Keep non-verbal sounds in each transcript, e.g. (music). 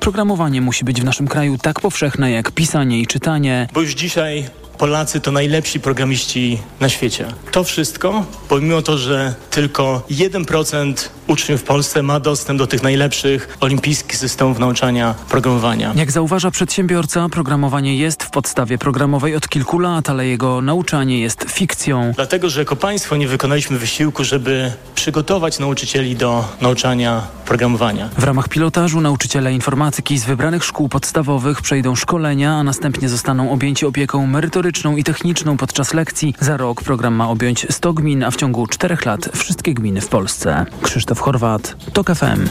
Programowanie musi być w naszym kraju tak powszechne jak pisanie i czytanie. Bo już dzisiaj Polacy to najlepsi programiści na świecie. To wszystko, pomimo to, że tylko 1% uczniów w Polsce ma dostęp do tych najlepszych olimpijskich systemów nauczania programowania. Jak zauważa przedsiębiorca, programowanie jest w podstawie programowej od kilku lat, ale jego nauczanie jest fikcją. Dlatego, że jako państwo nie wykonaliśmy wysiłku, żeby przygotować nauczycieli do nauczania programowania. W ramach pilotażu nauczyciele informatyki z wybranych szkół podstawowych przejdą szkolenia, a następnie zostaną objęci opieką merytoryczną i techniczną podczas lekcji. Za rok program ma objąć 100 gmin, a w ciągu czterech lat wszystkie gminy w Polsce. Krzysztof Chorwat, TOK FM.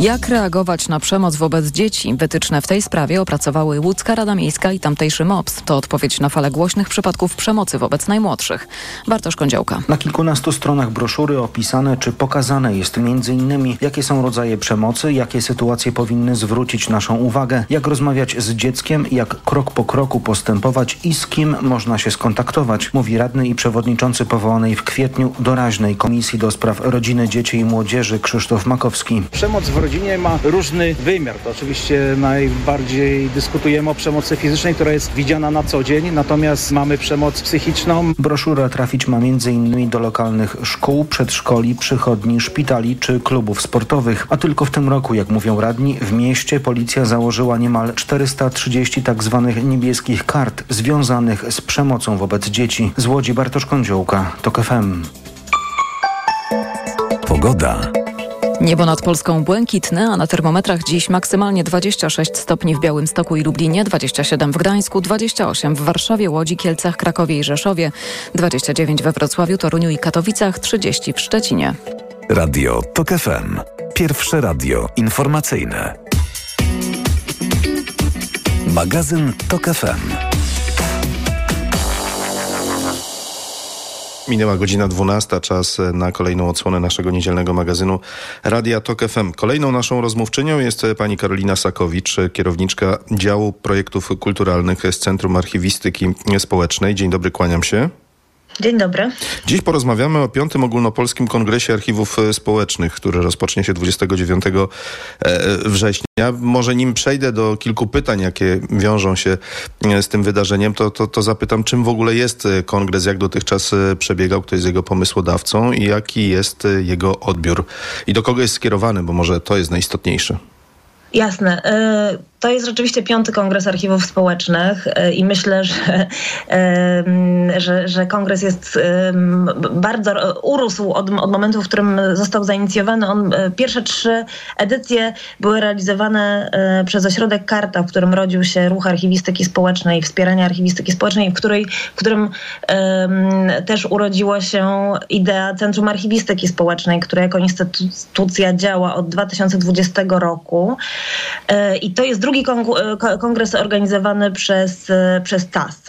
Jak reagować na przemoc wobec dzieci? Wytyczne w tej sprawie opracowały Łódzka Rada Miejska i tamtejszy MOPS. To odpowiedź na falę głośnych przypadków przemocy wobec najmłodszych. Bartosz Kądziołka. Na kilkunastu stronach broszury opisane czy pokazane jest m.in. jakie są rodzaje przemocy, jakie sytuacje powinny zwrócić naszą uwagę, jak rozmawiać z dzieckiem, jak krok po kroku postępować i z kim można się skontaktować, mówi radny i przewodniczący powołanej w kwietniu doraźnej Komisji do Spraw Rodziny, Dzieci i Młodzieży Krzysztof Makowski. Przemoc w rodzinie ma różny wymiar. To oczywiście najbardziej dyskutujemy o przemocy fizycznej, która jest widziana na co dzień, natomiast mamy przemoc psychiczną. Broszura trafić ma m.in. do lokalnych szkół, przedszkoli, przychodni, szpitali czy klubów sportowych. A tylko w tym roku, jak mówią radni, w mieście policja założyła niemal 430 tzw. Tak niebieskich kart związanych z przemocą wobec dzieci. Z Łodzi Bartosz Kądziołka, TOK FM. Pogoda. Niebo nad Polską błękitne, a na termometrach dziś maksymalnie 26 stopni w Białymstoku i Lublinie, 27 w Gdańsku, 28 w Warszawie, Łodzi, Kielcach, Krakowie i Rzeszowie, 29 we Wrocławiu, Toruniu i Katowicach, 30 w Szczecinie. Radio TOK FM. Pierwsze radio informacyjne. Magazyn TOK FM. Minęła godzina 12, czas na kolejną odsłonę naszego niedzielnego magazynu Radia Tok FM. Kolejną naszą rozmówczynią jest pani Karolina Sakowicz, kierowniczka działu projektów kulturalnych z Centrum Archiwistyki Społecznej. Dzień dobry, kłaniam się. Dzień dobry. Dziś porozmawiamy o piątym ogólnopolskim kongresie archiwów społecznych, który rozpocznie się 29 e, września. Może nim przejdę do kilku pytań, jakie wiążą się e, z tym wydarzeniem, to, to, to zapytam, czym w ogóle jest kongres, jak dotychczas e, przebiegał, kto jest jego pomysłodawcą i jaki jest jego odbiór i do kogo jest skierowany, bo może to jest najistotniejsze. Jasne. To jest rzeczywiście piąty kongres archiwów społecznych e, i myślę, że, (laughs) że, że kongres jest bardzo urósł od, od momentu, w którym został zainicjowany. On, e, pierwsze trzy edycje były realizowane e, przez ośrodek Karta, w którym rodził się ruch archiwistyki społecznej, wspierania archiwistyki społecznej, w, której, w którym też urodziła się idea Centrum Archiwistyki Społecznej, które jako instytucja działa od 2020 roku. I to jest drugi e, kongres organizowany przez, e, przez TAS.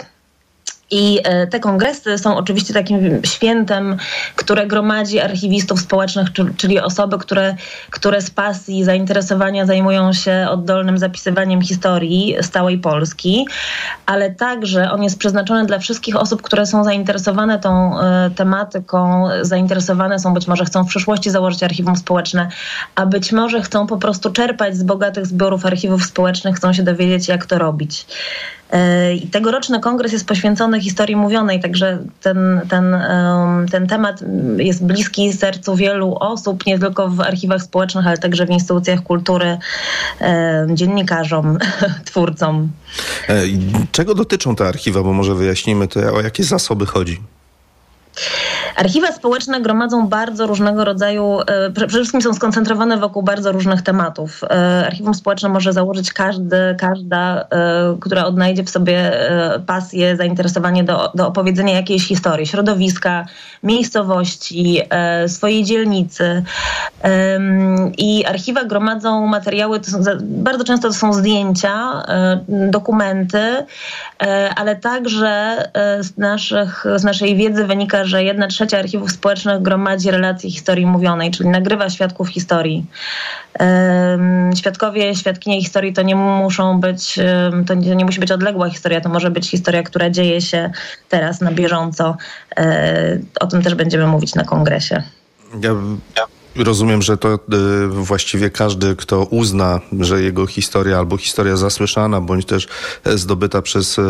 I e, te kongresy są oczywiście takim świętem, które gromadzi archiwistów społecznych, czyli osoby, które, które z pasji, zainteresowania zajmują się oddolnym zapisywaniem historii stałej Polski, ale także on jest przeznaczony dla wszystkich osób, które są zainteresowane tą e, tematyką, zainteresowane są, być może chcą w przyszłości założyć archiwum społeczne, a być może chcą po prostu czerpać z bogatych zbiorów archiwów społecznych, chcą się dowiedzieć, jak to robić. I tegoroczny kongres jest poświęcony historii mówionej, także ten, ten, ten temat jest bliski sercu wielu osób, nie tylko w archiwach społecznych, ale także w instytucjach kultury, dziennikarzom, (laughs) twórcom. E, czego dotyczą te archiwa, bo może wyjaśnijmy to, o jakie zasoby chodzi? Archiwa społeczne gromadzą bardzo różnego rodzaju, e, przede wszystkim są skoncentrowane wokół bardzo różnych tematów. E, archiwum społeczne może założyć każdy, każda, e, która odnajdzie w sobie pasję, zainteresowanie do, do opowiedzenia jakiejś historii, środowiska, miejscowości, swojej dzielnicy. I archiwa gromadzą materiały, są, bardzo często to są zdjęcia, dokumenty, ale także z, naszych, z naszej wiedzy wynika, że jedna trzecia archiwów społecznych gromadzi relacje historii mówionej, czyli nagrywa świadków historii. Świadkowie, świadkinie historii to nie muszą być, to nie musi być odległa historia, to może być historia, która dzieje się teraz na bieżąco. E, o tym też będziemy mówić na kongresie. Ja Rozumiem, że to y, właściwie każdy, kto uzna, że jego historia albo historia zasłyszana, bądź też zdobyta przez y,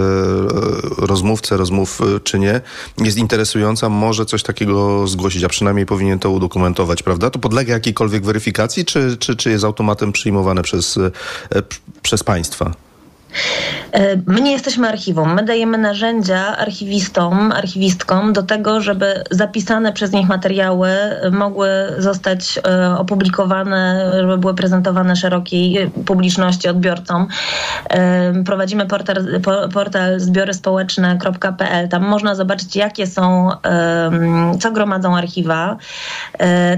rozmówcę, rozmówczynię jest interesująca, może coś takiego zgłosić, a przynajmniej powinien to udokumentować, prawda? To podlega jakiejkolwiek weryfikacji, czy, czy, czy jest automatem przyjmowane przez, przez państwa? E, my nie jesteśmy archiwum. My dajemy narzędzia archiwistom, archiwistkom do tego, żeby zapisane przez nich materiały mogły zostać e, opublikowane, żeby były prezentowane szerokiej publiczności, odbiorcom. E, prowadzimy portal, portal zbioryspołeczne.pl. Tam można zobaczyć, jakie są, co gromadzą archiwa.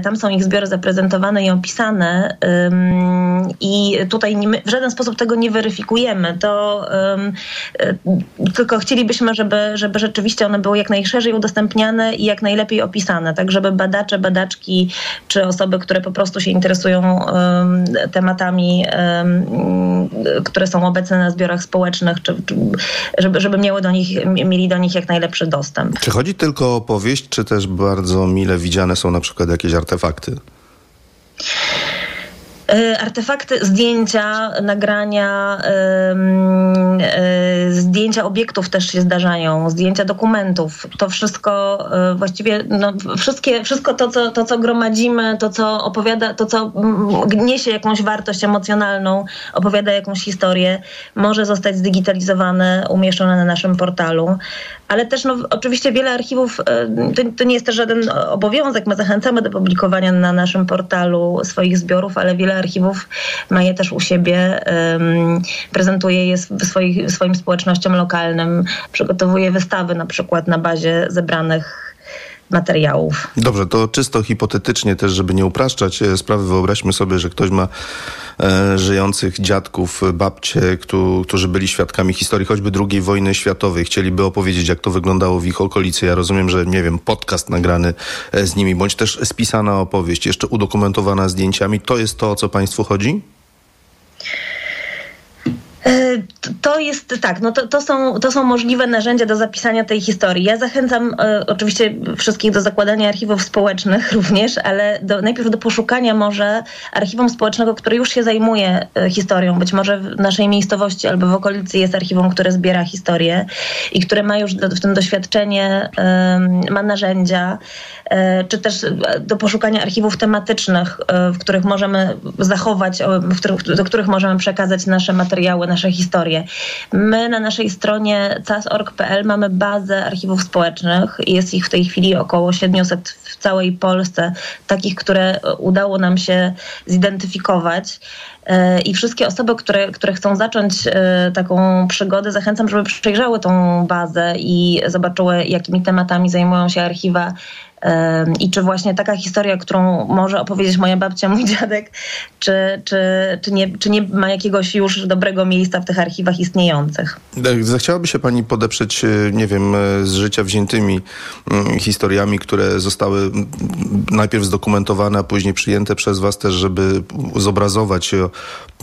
Tam są ich zbiory zaprezentowane i opisane. I tutaj w żaden sposób tego nie weryfikujemy to um, tylko chcielibyśmy, żeby, żeby rzeczywiście one były jak najszerzej udostępniane i jak najlepiej opisane, tak żeby badacze, badaczki czy osoby, które po prostu się interesują tematami, które są obecne na zbiorach społecznych, czy, żeby, żeby miały do nich, mieli do nich jak najlepszy dostęp. Czy chodzi tylko o opowieść, czy też bardzo mile widziane są na przykład jakieś artefakty? E, artefakty, zdjęcia, nagrania, e, zdjęcia obiektów też się zdarzają, zdjęcia dokumentów. To wszystko e, właściwie, no, wszystkie, wszystko to co, to, co gromadzimy, to, co opowiada, to, co niesie jakąś wartość emocjonalną, opowiada jakąś historię, może zostać zdigitalizowane, umieszczone na naszym portalu ale też no, oczywiście wiele archiwów, to, to, nie jest też żaden obowiązek, my zachęcamy do publikowania na naszym portalu swoich zbiorów, ale wiele archiwów. Ma je też u siebie, prezentuje je swoich, swoim społecznościom lokalnym, przygotowuje wystawy na przykład na bazie zebranych materiałów. Dobrze, to czysto hipotetycznie też, żeby nie upraszczać e, sprawy, wyobraźmy sobie, że ktoś ma e, żyjących dziadków, babcie, którzy, którzy byli świadkami historii choćby II wojny światowej, chcieliby opowiedzieć, jak to wyglądało w ich okolicy. Ja rozumiem, że nie wiem, podcast nagrany e, z nimi, bądź też spisana opowieść, jeszcze udokumentowana zdjęciami, to jest to, o co Państwu chodzi? E, to jest tak, no to, to, są, to są możliwe narzędzia do zapisania tej historii. Ja zachęcam e, oczywiście wszystkich do zakładania archiwów społecznych (laughs) również, ale do, najpierw do poszukania może archiwum społecznego, które już się zajmuje e, historią. Być może w naszej miejscowości albo w okolicy jest archiwum, które zbiera historię i które ma już do, w tym doświadczenie, ma narzędzia, e, czy też do poszukania archiwów tematycznych, e, w których możemy zachować, w których, do których możemy przekazać nasze materiały, nasze historie. My na naszej stronie cas.org.pl mamy bazę archiwów społecznych. Jest ich w tej chwili około 700 w całej Polsce, takich, które udało nam się zidentyfikować. E, I wszystkie osoby, które, które chcą zacząć e, taką przygodę, zachęcam, żeby przejrzały tą bazę i zobaczyły, jakimi tematami zajmują się archiwa i czy właśnie taka historia, którą może opowiedzieć moja babcia, mój dziadek, czy, czy, czy, nie, czy nie ma jakiegoś już dobrego miejsca w tych archiwach istniejących. Tak, zachciałaby się pani podeprzeć, e, nie wiem, e, z życia wziętymi mm, historiami, które zostały najpierw zdokumentowane, a później przyjęte przez was też, żeby zobrazować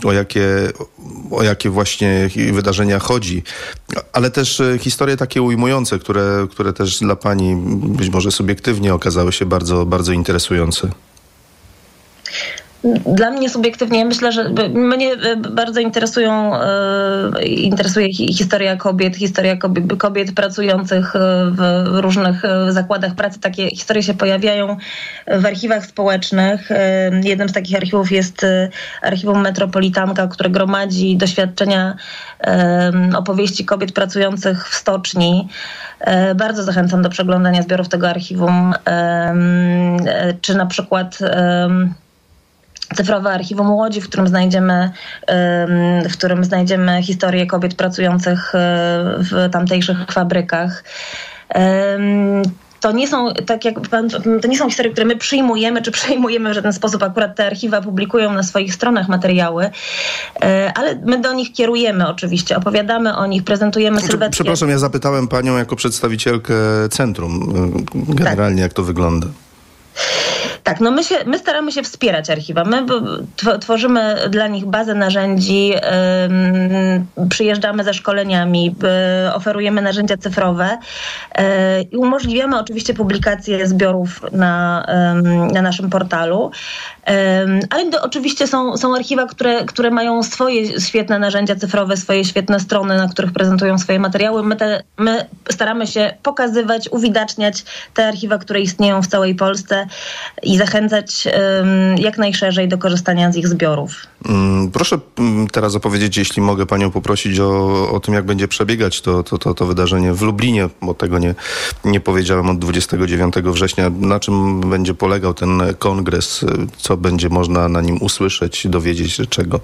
o, jakie, o jakie właśnie wydarzenia chodzi, ale też e, historie takie ujmujące, które, które też dla pani być może subiektywnie okazały się bardzo, bardzo interesujące. Dla mnie subiektywnie myślę, że mnie e, bardzo interesują, e, interesuje historia kobiet, historia kobiet, kobiet pracujących e, w różnych zakładach pracy. Takie historie się pojawiają w archiwach społecznych. Jednym z takich archiwów jest archiwum Metropolitanka, które gromadzi doświadczenia opowieści kobiet pracujących w stoczni. Bardzo zachęcam do przeglądania zbiorów tego archiwum, czy na przykład cyfrowe archiwum Łodzi, w którym znajdziemy, w którym znajdziemy historię kobiet pracujących e, w tamtejszych fabrykach to nie są, tak jak pan, to nie są historie, które my przyjmujemy, czy przejmujemy w żaden sposób. Akurat te archiwa publikują na swoich stronach materiały, e, ale my do nich kierujemy oczywiście, opowiadamy o nich, prezentujemy sylwetki. Przepraszam, ja zapytałem panią jako przedstawicielkę centrum, e, generalnie tak. jak to wygląda. Tak, no my, się, my staramy się wspierać archiwa. My tworzymy dla nich bazę narzędzi, przyjeżdżamy ze szkoleniami, oferujemy narzędzia cyfrowe i umożliwiamy oczywiście publikację zbiorów na, na naszym portalu. Ale oczywiście są, są archiwa, które, które mają swoje świetne narzędzia cyfrowe, swoje świetne strony, na których prezentują swoje materiały. My, te, my staramy się pokazywać, uwidaczniać te archiwa, które istnieją w całej Polsce i zachęcać jak najszerzej do korzystania z ich zbiorów. Mm, proszę mm, teraz opowiedzieć, jeśli mogę Panią poprosić o, o tym, jak będzie przebiegać to, to, to, to wydarzenie w Lublinie, bo tego nie, nie powiedziałem od 29 września. Na czym będzie polegał ten kongres? Co będzie można na nim usłyszeć, dowiedzieć się czego?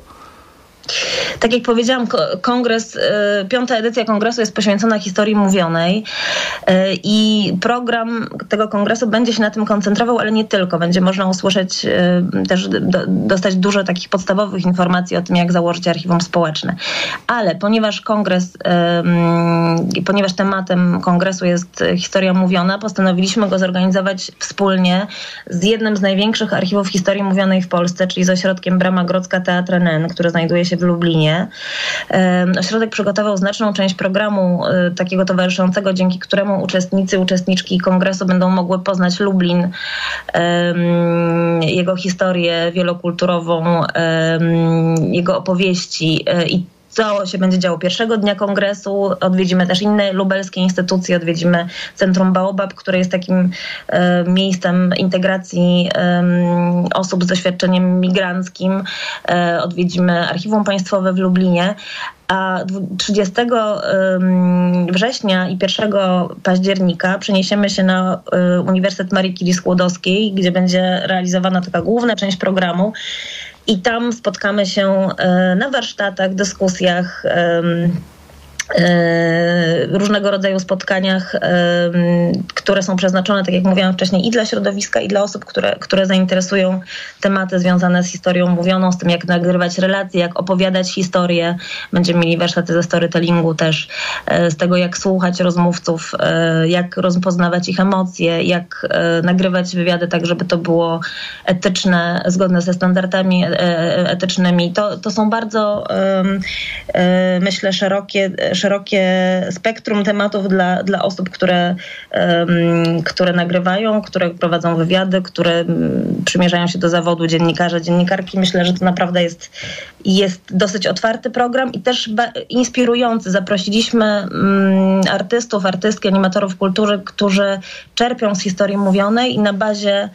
Tak jak powiedziałam, kongres, y, piąta edycja kongresu jest poświęcona historii mówionej y, i program tego kongresu będzie się na tym koncentrował, ale nie tylko. Będzie można usłyszeć, y, też dostać dużo takich podstawowych informacji o tym, jak założyć archiwum społeczne. Ale ponieważ kongres, ponieważ tematem kongresu jest historia mówiona, postanowiliśmy go zorganizować wspólnie z jednym z największych archiwów historii mówionej w Polsce, czyli z ośrodkiem Brama Grodzka Teatr NN, który znajduje się w Lublinie. Ośrodek przygotował znaczną część programu e, takiego towarzyszącego, dzięki któremu uczestnicy, uczestniczki kongresu będą mogły poznać Lublin, jego historię wielokulturową, jego opowieści e, i co się będzie działo pierwszego dnia kongresu. Odwiedzimy też inne lubelskie instytucje, odwiedzimy Centrum Baobab, które jest takim e, miejscem integracji e, osób z doświadczeniem migranckim. E, odwiedzimy Archiwum Państwowe w Lublinie. A 30 września i 1 października przeniesiemy się na e, Uniwersytet Marii Curie Skłodowskiej, gdzie będzie realizowana taka główna część programu. I tam spotkamy się e, na warsztatach, dyskusjach różnego rodzaju spotkaniach, e, które są przeznaczone, tak jak mówiłam wcześniej, i dla środowiska, i dla osób, które, które zainteresują tematy związane z historią mówioną, z tym, jak nagrywać relacje, jak opowiadać historię. Będziemy mieli warsztaty ze storytellingu też, e, z tego, jak słuchać rozmówców, jak rozpoznawać ich emocje, jak nagrywać wywiady tak, żeby to było etyczne, zgodne ze standardami etycznymi. To, to są bardzo, myślę, szerokie szerokie spektrum tematów dla, dla osób, które, które nagrywają, które prowadzą wywiady, które przymierzają się do zawodu dziennikarza, dziennikarki. Myślę, że to naprawdę jest, jest dosyć otwarty program i też inspirujący. Zaprosiliśmy um, artystów, artystki, animatorów kultury, którzy czerpią z historii mówionej i na bazie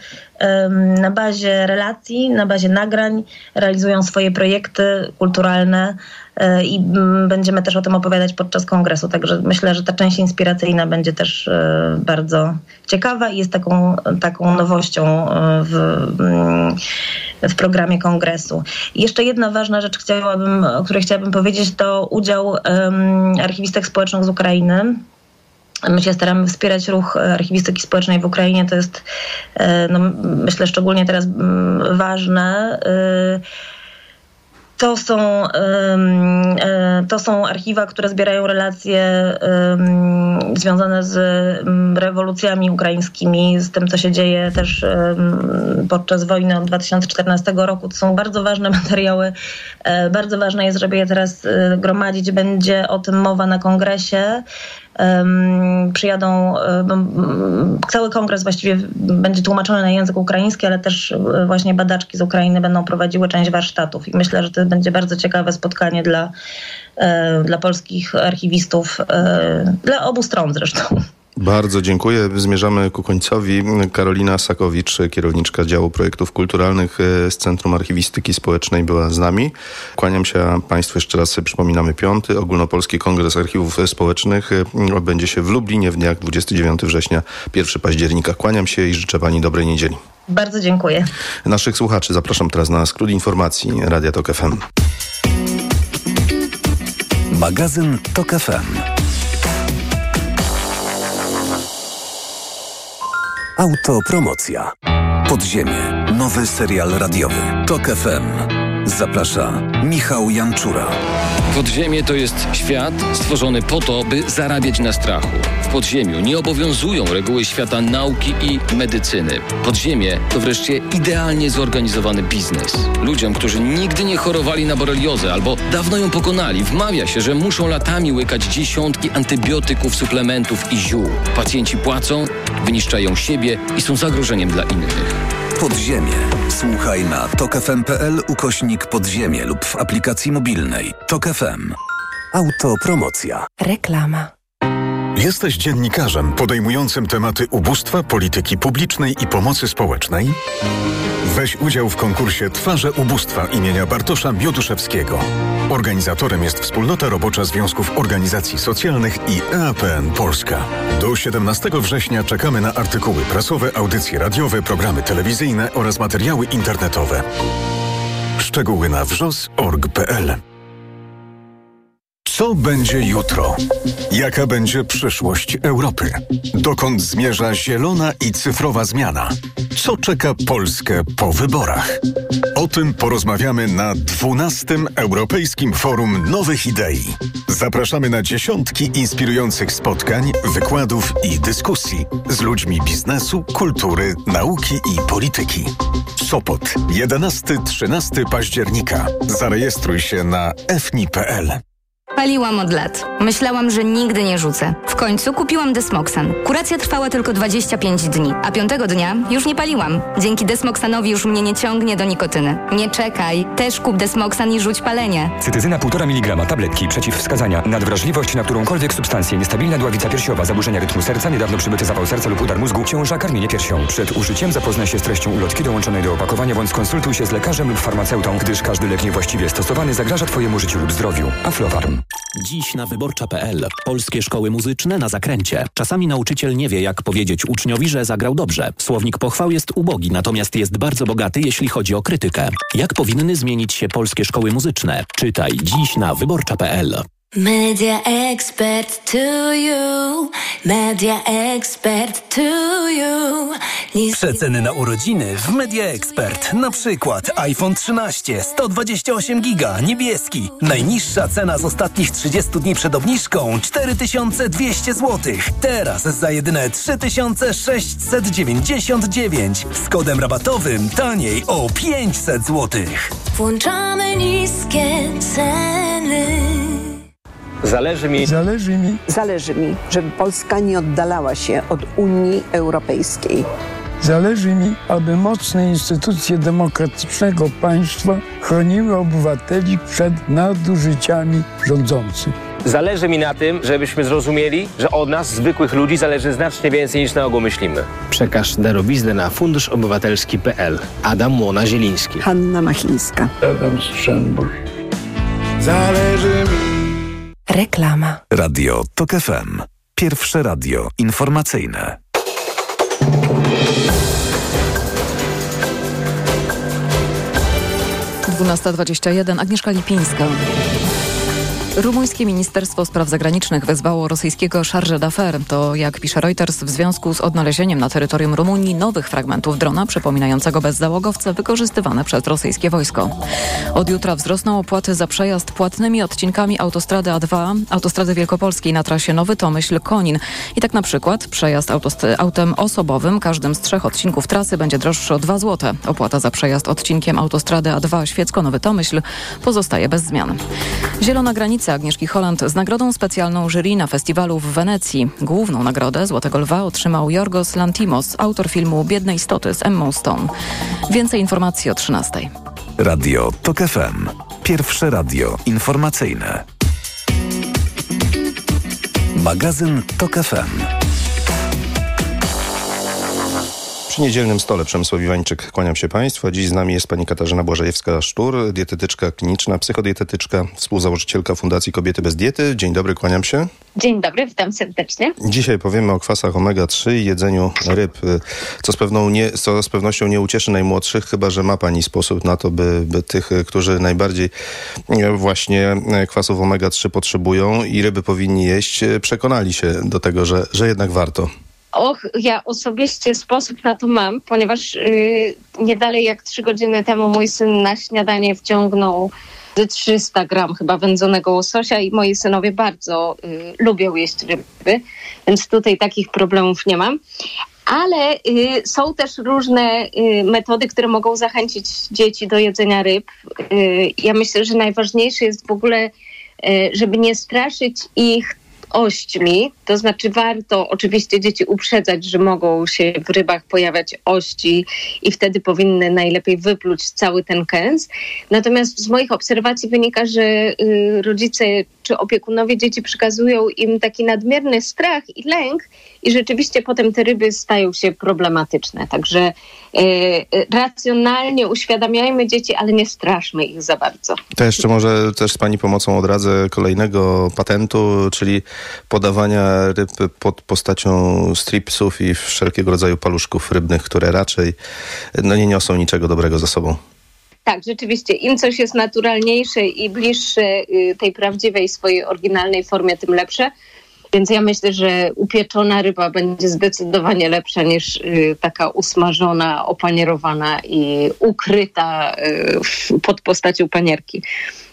na bazie relacji, na bazie nagrań realizują swoje projekty kulturalne i będziemy też o tym opowiadać podczas kongresu. Także myślę, że ta część inspiracyjna będzie też e, bardzo ciekawa i jest taką, taką nowością e, w, w programie kongresu. I jeszcze jedna ważna rzecz, chciałabym, o której chciałabym powiedzieć, to udział archiwistek społecznych z Ukrainy My się staramy wspierać ruch archiwistyki społecznej w Ukrainie. To jest, e, no, myślę, szczególnie teraz mm, ważne. E, to są, e, to są archiwa, które zbierają relacje związane z rewolucjami ukraińskimi, z tym, co się dzieje też podczas wojny od 2014 roku. To są bardzo ważne (laughs) materiały. Bardzo ważne jest, żeby je teraz gromadzić. Będzie o tym mowa na kongresie przyjadą, cały kongres właściwie będzie tłumaczony na język ukraiński, ale też e, właśnie badaczki z Ukrainy będą prowadziły część warsztatów i myślę, że to będzie bardzo ciekawe spotkanie dla, e, dla polskich archiwistów, e, dla obu stron zresztą. Bardzo dziękuję. Zmierzamy ku końcowi. Karolina Sakowicz, kierowniczka działu projektów kulturalnych z Centrum Archiwistyki Społecznej była z nami. Kłaniam się Państwu jeszcze raz. Przypominamy piąty Ogólnopolski Kongres Archiwów Społecznych. Odbędzie się w Lublinie w dniach 29 września, 1 października. Kłaniam się i życzę Pani dobrej niedzieli. Bardzo dziękuję. Naszych słuchaczy zapraszam teraz na skrót informacji Radia Tok FM. Magazyn Tok FM. Autopromocja. Podziemie. Nowy serial radiowy. Tok FM. Zaprasza Michał Janczura. Podziemie to jest świat stworzony po to, by zarabiać na strachu. W podziemiu nie obowiązują reguły świata nauki i medycyny. Podziemie to wreszcie idealnie zorganizowany biznes. Ludziom, którzy nigdy nie chorowali na boreliozę albo dawno ją pokonali, wmawia się, że muszą latami łykać dziesiątki antybiotyków, suplementów i ziół. Pacjenci płacą, wyniszczają siebie i są zagrożeniem dla innych. Podziemie. Słuchaj na tokefm.pl ukośnik podziemie lub w aplikacji mobilnej. Tok FM. Autopromocja. Reklama. Jesteś dziennikarzem podejmującym tematy ubóstwa, polityki publicznej i pomocy społecznej? Weź udział w konkursie Twarze Ubóstwa imienia Bartosza Mioduszewskiego. Organizatorem jest Wspólnota Robocza Związków Organizacji Socjalnych i EAPN Polska. Do 17 września czekamy na artykuły prasowe, audycje radiowe, programy telewizyjne oraz materiały internetowe. Szczegóły na wrzos.org.pl co będzie jutro? Jaka będzie przyszłość Europy? Dokąd zmierza zielona i cyfrowa zmiana? Co czeka Polskę po wyborach? O tym porozmawiamy na 12. Europejskim Forum Nowych Idei. Zapraszamy na dziesiątki inspirujących spotkań, wykładów i dyskusji z ludźmi biznesu, kultury, nauki i polityki. Sopot 11-13 października. Zarejestruj się na fni.pl. Paliłam od lat. Myślałam, że nigdy nie rzucę. W końcu kupiłam Desmoxan. Kuracja trwała tylko 25 dni, a piątego dnia już nie paliłam. Dzięki Desmoxanowi już mnie nie ciągnie do nikotyny. Nie czekaj, też kup Desmoxan i rzuć palenie. Cytyzyna 1,5 mg tabletki przeciwwskazania. Nadwrażliwość na którąkolwiek substancję. Niestabilna dławica piersiowa, zaburzenia rytmu serca, niedawno przybyty zawał serca lub udar mózgu, ciąża, karmienie piersią. Przed użyciem zapoznaj się z treścią ulotki dołączonej do opakowania bądź skonsultuj się z lekarzem lub farmaceutą, gdyż każdy lek niewłaściwie stosowany zagraża Twojemu życiu lub zdrowiu. Aflofarm. Dziś na wyborcza.pl. Polskie szkoły muzyczne na zakręcie. Czasami nauczyciel nie wie, jak powiedzieć uczniowi, że zagrał dobrze. Słownik pochwał jest ubogi, natomiast jest bardzo bogaty, jeśli chodzi o krytykę. Jak powinny zmienić się polskie szkoły muzyczne? Czytaj dziś na wyborcza.pl. Media expert to you. Media expert to you. Przeceny na urodziny w Media Expert. Na przykład iPhone 13 128 giga niebieski. Najniższa cena z ostatnich 30 dni przed obniżką 4200 zł. Teraz za jedyne 3699 z kodem rabatowym taniej o 500 zł. Włączamy niskie ceny. Zależy mi. Zależy mi. Zależy mi, żeby Polska nie oddalała się od Unii Europejskiej. Zależy mi, aby mocne instytucje demokratycznego państwa chroniły obywateli przed nadużyciami rządzących. Zależy mi na tym, żebyśmy zrozumieli, że od nas, zwykłych ludzi, zależy znacznie więcej niż na ogół myślimy. Przekaż darowiznę na funduszobywatelski.pl. Adam Młona-Zieliński. Hanna Machińska. Adam Strzembusz. Zależy mi. Reklama. Radio TOK FM. Pierwsze radio informacyjne. Dwunasta dwadzieścia jeden. Agnieszka Lipińska. Rumuńskie Ministerstwo Spraw Zagranicznych wezwało rosyjskiego charge d'affaires. To, jak pisze Reuters, w związku z odnalezieniem na terytorium Rumunii nowych fragmentów drona przypominającego bezzałogowce wykorzystywane przez rosyjskie wojsko. Od jutra wzrosną opłaty za przejazd płatnymi odcinkami autostrady A2, autostrady wielkopolskiej na trasie Nowy Tomyśl-Konin. I tak na przykład przejazd autem osobowym każdym z trzech odcinków trasy będzie droższy o 2 zł. Opłata za przejazd odcinkiem autostrady A2 Świecko-Nowy Tomyśl pozostaje bez zmian. Zielona granica Agnieszki Holland z nagrodą specjalną jury na festiwalu w Wenecji. Główną nagrodę Złotego Lwa otrzymał Jorgos Lantimos, autor filmu Biedne istoty z Emmą Stone. Więcej informacji o 13. Radio TOK FM. Pierwsze radio informacyjne. Magazyn TOK FM. Przy niedzielnym stole Przemysław Iwańczyk, kłaniam się Państwu. Dziś z nami jest pani Katarzyna Błażejewska-Sztur, dietetyczka kliniczna, psychodietetyczka, współzałożycielka Fundacji Kobiety bez Diety. Dzień dobry, kłaniam się. Dzień dobry, witam serdecznie. Dzisiaj powiemy o kwasach omega-3 i jedzeniu ryb, co z, pewną nie, co z pewnością nie ucieszy najmłodszych, chyba że ma pani sposób na to, by, by tych, którzy najbardziej właśnie kwasów omega-3 potrzebują i ryby powinni jeść, przekonali się do tego, że, że jednak warto. Och, ja osobiście sposób na to mam, ponieważ yy, nie dalej jak trzy godziny temu mój syn na śniadanie wciągnął ze 300 gram chyba wędzonego łososia i moi synowie bardzo y, lubią jeść ryby, więc tutaj takich problemów nie mam. Ale y, są też różne y, metody, które mogą zachęcić dzieci do jedzenia ryb. Y, ja myślę, że najważniejsze jest w ogóle, y, żeby nie straszyć ich ośćmi, to znaczy warto oczywiście dzieci uprzedzać, że mogą się w rybach pojawiać ości i wtedy powinny najlepiej wypluć cały ten kęs. Natomiast z moich obserwacji wynika, że y, rodzice czy opiekunowie dzieci przekazują im taki nadmierny strach i lęk i rzeczywiście potem te ryby stają się problematyczne. Także racjonalnie uświadamiajmy dzieci, ale nie straszmy ich za bardzo. To jeszcze może też z Pani pomocą odradzę kolejnego patentu, czyli podawania ryb pod postacią stripsów i wszelkiego rodzaju paluszków rybnych, które raczej no, nie niosą niczego dobrego za sobą. Tak, rzeczywiście, im coś jest naturalniejsze i bliższe y, tej prawdziwej swojej oryginalnej formie, tym lepsze. Więc ja myślę, że upieczona ryba będzie zdecydowanie lepsza niż y, taka usmażona, opanierowana i ukryta y, w- pod postacią panierki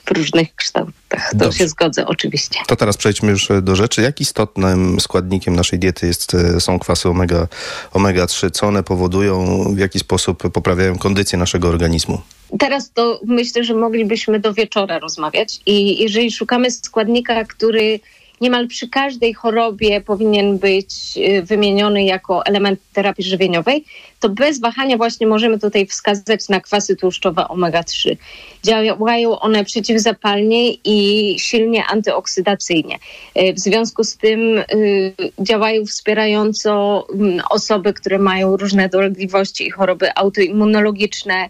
w różnych kształtach. To Dobrze. się zgodzę oczywiście. To teraz przejdźmy już do rzeczy. Jak istotnym składnikiem naszej diety jest, są kwasy omega, omega-3? Co one powodują? W jaki sposób poprawiają kondycję naszego organizmu? Teraz to myślę, że moglibyśmy do wieczora rozmawiać i jeżeli szukamy składnika, który niemal przy każdej chorobie powinien być y, wymieniony jako element terapii żywieniowej, to bez wahania właśnie możemy tutaj wskazać na kwasy tłuszczowe omega-3. Działają one przeciwzapalnie i silnie antyoksydacyjnie. Y, W związku z tym y, działają wspierająco mm, osoby, które mają różne dolegliwości i choroby autoimmunologiczne,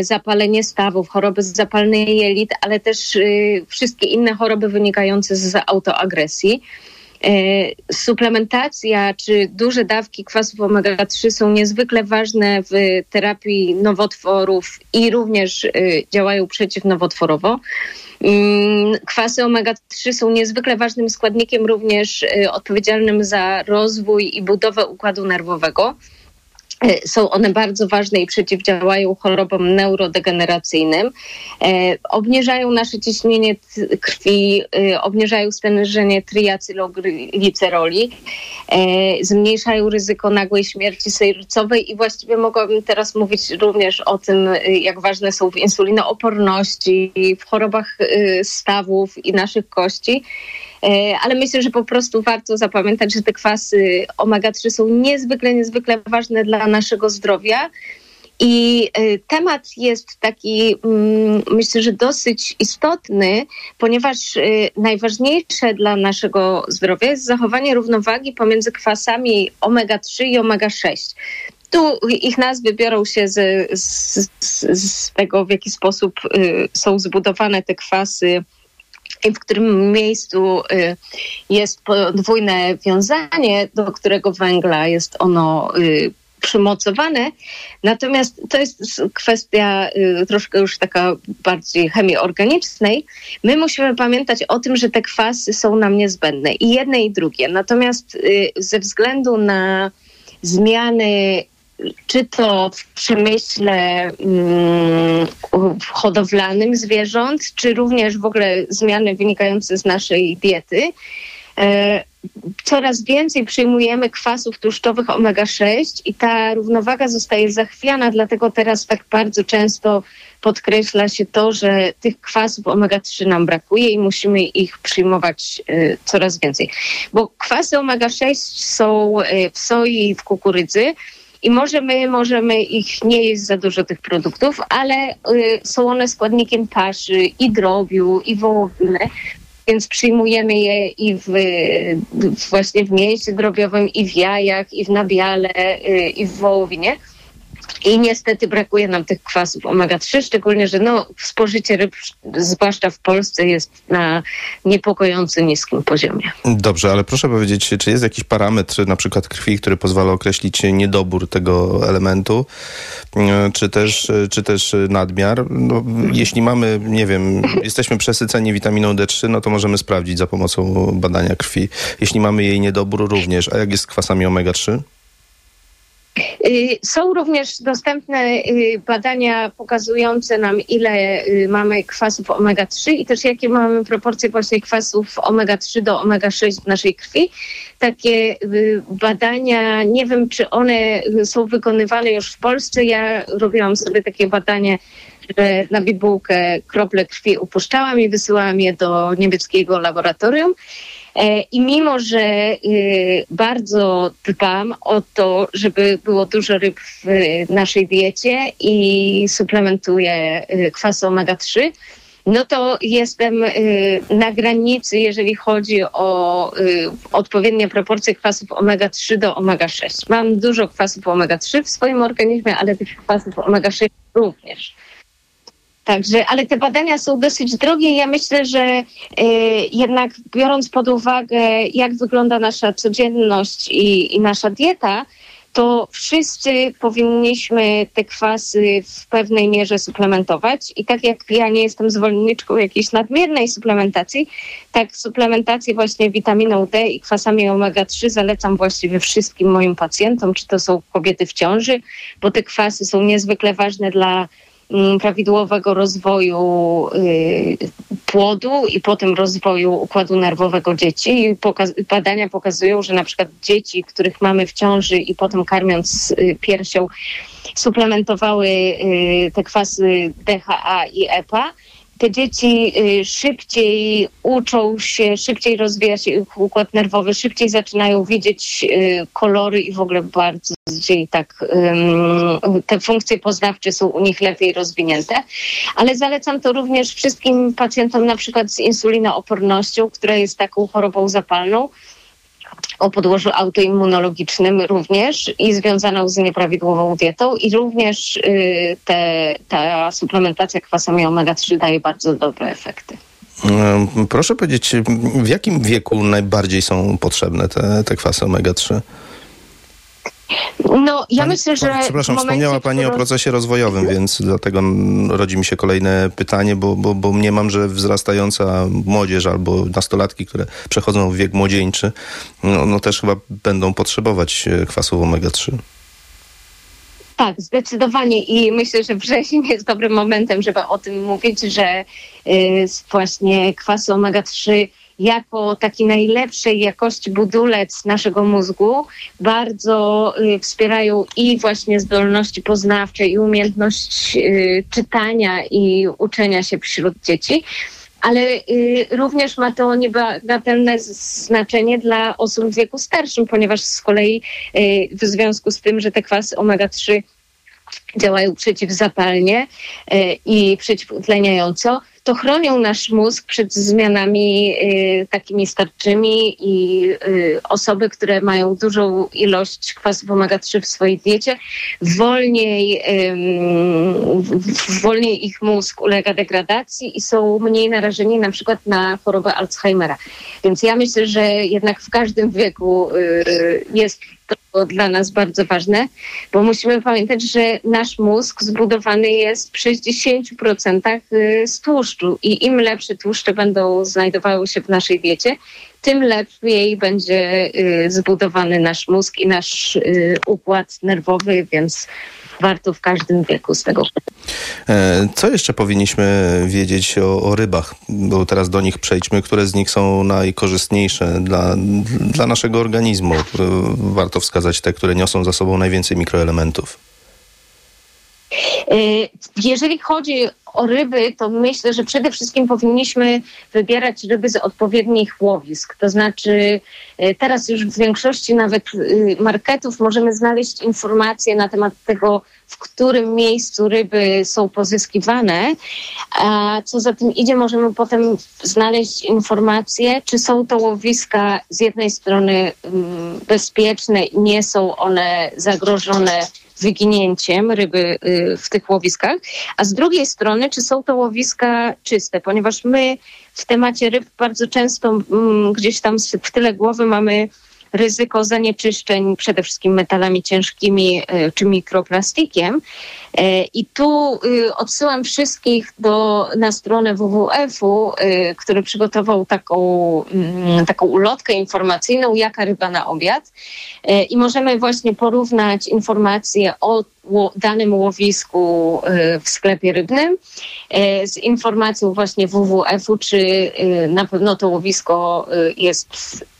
zapalenie stawów, choroby zapalne jelit, ale też e, wszystkie inne choroby wynikające z autoagresji. E, Suplementacja czy duże dawki kwasów omega-3 są niezwykle ważne w terapii nowotworów i również e, działają przeciwnowotworowo. Mm, Kwasy omega-3 są niezwykle ważnym składnikiem również e, odpowiedzialnym za rozwój i budowę układu nerwowego. E, Są one bardzo ważne i przeciwdziałają chorobom neurodegeneracyjnym. E, obniżają nasze ciśnienie krwi, e, obniżają stężenie triacylogliceroli, zmniejszają ryzyko nagłej śmierci sercowej i właściwie mogłabym teraz mówić również o tym, jak ważne są w insulinooporności, w chorobach stawów i naszych kości. E, ale myślę, że po prostu warto zapamiętać, że te kwasy omega-3 są niezwykle, niezwykle ważne dla naszego zdrowia. I e, temat jest taki, mm, myślę, że dosyć istotny, ponieważ e, najważniejsze dla naszego zdrowia jest zachowanie równowagi pomiędzy kwasami omega-3 i omega-6. Tu ich nazwy biorą się z, z, z, tego, w jaki sposób y, są zbudowane te kwasy w którym miejscu y, jest podwójne wiązanie, do którego węgla jest ono y, przymocowane. Natomiast to jest kwestia y, troszkę już taka bardziej chemii organicznej. My musimy pamiętać o tym, że te kwasy są nam niezbędne i jedne i drugie. Natomiast ze względu na zmiany czy to w przemyśle mm, hodowlanym zwierząt, czy również w ogóle zmiany wynikające z naszej diety. E, coraz więcej przyjmujemy kwasów tłuszczowych omega-6 i ta równowaga zostaje zachwiana, dlatego teraz tak bardzo często podkreśla się to, że tych kwasów omega-3 nam brakuje i musimy ich przyjmować e, coraz więcej. Bo kwasy omega-6 są e, w soi i w kukurydzy, i może my możemy ich nie jeść za dużo tych produktów, ale y, są one składnikiem paszy i drobiu i wołowiny, więc przyjmujemy je i w właśnie w mięsie drobiowym, i w jajach, i w nabiale, y, i w wołowinie. I niestety brakuje nam tych kwasów omega-3, szczególnie, że no, spożycie ryb, zwłaszcza w Polsce, jest na niepokojąco niskim poziomie. Dobrze, ale proszę powiedzieć, czy jest jakiś parametr, na przykład krwi, który pozwala określić niedobór tego elementu, e, czy też, czy też nadmiar? No, jeśli mamy, nie wiem, jesteśmy przesyceni witaminą D3, no to możemy sprawdzić za pomocą badania krwi. Jeśli mamy jej niedobór również, a jak jest z kwasami omega-3? Y, Są również dostępne y, badania pokazujące nam, ile y, mamy kwasów omega-3 i też jakie mamy proporcje właśnie kwasów omega-3 do omega-6 w naszej krwi. Takie badania, nie wiem czy one są wykonywane już w Polsce. Ja robiłam sobie takie badanie, że na bibułkę krople krwi upuszczałam i wysyłałam je do niemieckiego laboratorium. E, I mimo, że y, bardzo dbam o to, żeby było dużo ryb w y, naszej diecie i suplementuję y, kwasy omega-3, no to jestem na granicy, jeżeli chodzi o odpowiednie proporcje kwasów omega-3 do omega-6. Mam dużo kwasów omega-3 w swoim organizmie, ale tych kwasów omega-6 również. Także, ale te badania są dosyć drogie ja myślę, że y, jednak biorąc pod uwagę, jak wygląda nasza codzienność i, i nasza dieta, to wszyscy powinniśmy te kwasy w pewnej mierze suplementować. I tak jak ja nie jestem zwolenniczką jakiejś nadmiernej suplementacji, tak suplementację właśnie witaminą D i kwasami omega-3 zalecam właściwie wszystkim moim pacjentom, czy to są kobiety w ciąży, bo te kwasy są niezwykle ważne dla prawidłowego rozwoju y, płodu i potem rozwoju układu nerwowego dzieci. Badania pokazują, że na przykład dzieci, których mamy w ciąży i potem karmiąc y, piersią, suplementowały y, te kwasy DHA i EPA, te dzieci y, szybciej uczą się, szybciej rozwija się ich układ nerwowy, szybciej zaczynają widzieć y, kolory i w ogóle bardzo tak te funkcje poznawcze są u nich lepiej rozwinięte. Ale zalecam to również wszystkim pacjentom na przykład z insulinoopornością, która jest taką chorobą zapalną o podłożu autoimmunologicznym również i związaną z nieprawidłową dietą i również y, te, ta suplementacja kwasami omega-3 daje bardzo dobre efekty. Proszę powiedzieć, w jakim wieku najbardziej są potrzebne te, te kwasy omega-3? No, ja myślę, że. w Przepraszam, momencie, wspomniała Pani o procesie rozwojowym, więc dlatego rodzi mi się kolejne pytanie, bo, bo, bo mniemam, że wzrastająca młodzież albo nastolatki, które przechodzą w wiek młodzieńczy, no, no też chyba będą potrzebować e, kwasów omega-3. Tak, zdecydowanie i myślę, że wrzesień (laughs) jest dobrym momentem, żeby o tym mówić, że y, właśnie kwasy omega-3 jako taki najlepszej jakości budulec naszego mózgu bardzo y, wspierają i właśnie zdolności poznawcze i umiejętność y, czytania i uczenia się wśród dzieci. Ale y, również ma to niebagatelne znaczenie dla osób w wieku starszym, ponieważ z kolei y, w związku z tym, że te kwasy omega-3 działają przeciwzapalnie y, i przeciwutleniająco, to chronią nasz mózg przed zmianami y, takimi starczymi i y, osoby, które mają dużą ilość kwasów omega-3 w swojej diecie, wolniej, w- wolniej ich mózg ulega degradacji i są mniej narażeni na przykład na chorobę Alzheimera. Więc ja myślę, że jednak w każdym wieku y, jest dla nas bardzo ważne, bo musimy pamiętać, że nasz mózg zbudowany jest przy 60% y, z tłuszczu. I im lepsze tłuszcze będą znajdowały się w naszej diecie, tym lepiej będzie y, zbudowany nasz mózg i nasz y, układ nerwowy, więc warto w każdym wieku z tego E, Co jeszcze powinniśmy wiedzieć o, o rybach? Bo teraz do nich przejdźmy. Które z nich są najkorzystniejsze dla, dla naszego organizmu? E, Warto wskazać te, które niosą za sobą najwięcej mikroelementów. Y, Jeżeli chodzi o ryby, to myślę, że przede wszystkim powinniśmy wybierać ryby z odpowiednich łowisk. To znaczy, y, teraz już w większości nawet y, marketów możemy znaleźć informacje na temat tego, w którym miejscu ryby są pozyskiwane. A co za tym idzie, możemy potem znaleźć informacje, czy są to łowiska z jednej strony mm, bezpieczne i nie są one zagrożone wyginięciem ryby y, w tych łowiskach, a z drugiej strony, czy są to łowiska czyste, ponieważ my w temacie ryb bardzo często mm, gdzieś tam w tyle głowy mamy ryzyko zanieczyszczeń przede wszystkim metalami ciężkimi e, czy mikroplastikiem. E, I tu y, odsyłam wszystkich do, na stronę WWF-u, y, który przygotował taką, mm, taką ulotkę informacyjną, jaka ryba na obiad. E, I możemy właśnie porównać informacje o danym łowisku w sklepie rybnym z informacją właśnie WWF-u, czy na pewno to łowisko jest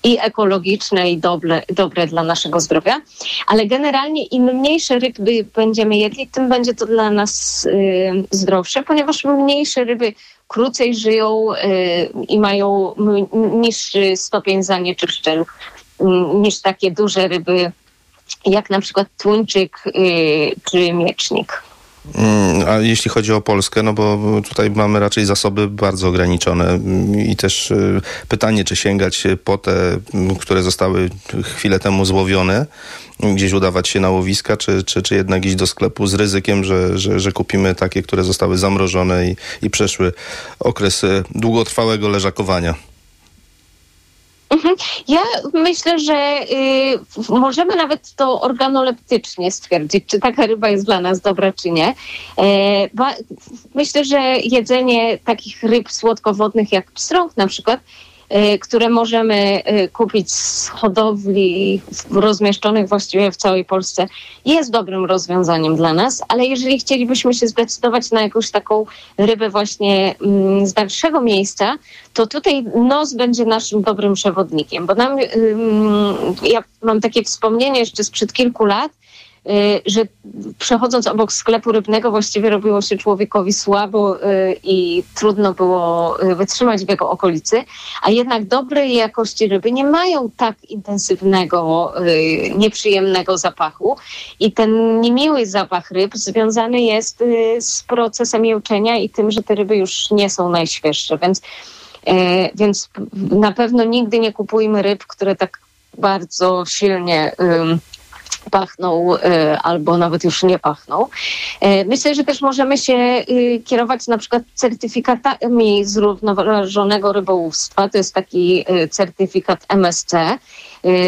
i ekologiczne i dobre, dobre dla naszego zdrowia. Ale generalnie im mniejsze ryby będziemy jedli, tym będzie to dla nas y, zdrowsze, ponieważ mniejsze ryby krócej żyją y, i mają niższy stopień zanieczyszczeń niż takie duże ryby, jak na przykład tuńczyk y, czy miecznik. Mm, a jeśli chodzi o Polskę, no bo tutaj mamy raczej zasoby bardzo ograniczone mm, i też y, pytanie, czy sięgać po te, mm, które zostały chwilę temu złowione, gdzieś udawać się na łowiska, czy, czy, czy jednak iść do sklepu z ryzykiem, że, że, że kupimy takie, które zostały zamrożone i, i przeszły okres y, długotrwałego leżakowania. Mhm. Ja myślę, że y, możemy nawet to organoleptycznie stwierdzić, czy taka ryba jest dla nas dobra, czy nie. E, ba, myślę, że jedzenie takich ryb słodkowodnych jak pstrąg na przykład które możemy y, kupić z hodowli rozmieszczonych właściwie w całej Polsce, jest dobrym rozwiązaniem dla nas, ale jeżeli chcielibyśmy się zdecydować na jakąś taką rybę właśnie mm, z dalszego miejsca, to tutaj nos będzie naszym dobrym przewodnikiem, bo nam, ja mam takie wspomnienie jeszcze sprzed kilku lat, Y, że przechodząc obok sklepu rybnego właściwie robiło się człowiekowi słabo y, i trudno było y, wytrzymać w jego okolicy, a jednak dobrej jakości ryby nie mają tak intensywnego, nieprzyjemnego zapachu. I ten niemiły zapach ryb związany jest z procesem jełczenia i tym, że te ryby już nie są najświeższe, więc więc na pewno nigdy nie kupujmy ryb, które tak bardzo silnie pachną e, albo nawet już nie pachną. E, myślę, że też możemy się y, kierować na przykład certyfikatami zrównoważonego rybołówstwa. To jest taki certyfikat MSC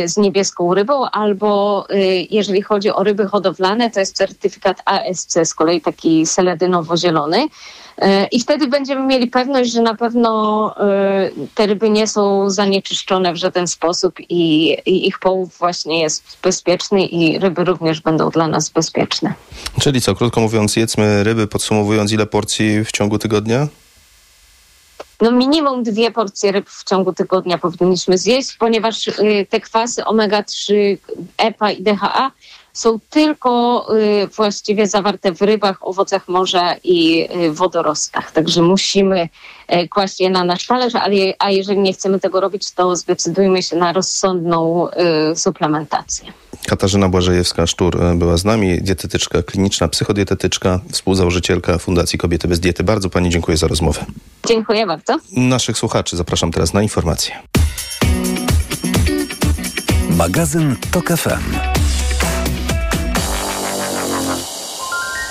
z niebieską rybą, albo jeżeli chodzi o ryby hodowlane, to jest certyfikat ASC, z kolei taki seledynowo-zielony. E, I wtedy będziemy mieli pewność, że na pewno te ryby nie są zanieczyszczone w żaden sposób i, i ich połów właśnie jest bezpieczny i ryby również będą dla nas bezpieczne. Czyli co, krótko mówiąc, jedzmy ryby, podsumowując, ile porcji w ciągu tygodnia? No minimum dwie porcje ryb w ciągu tygodnia powinniśmy zjeść, ponieważ y, te kwasy omega-3, EPA i DHA są tylko y, właściwie zawarte w rybach, owocach morza i y, wodorostach. Także musimy kłaść je na nasz talerz, ale, a jeżeli nie chcemy tego robić, to zdecydujmy się na rozsądną suplementację. Katarzyna Błażejewska-Sztur była z nami, dietetyczka kliniczna, psychodietetyczka, współzałożycielka Fundacji Kobiety bez Diety. Bardzo Pani dziękuję za rozmowę. Dziękuję bardzo. Naszych słuchaczy zapraszam teraz na informacje. Magazyn TOK FM.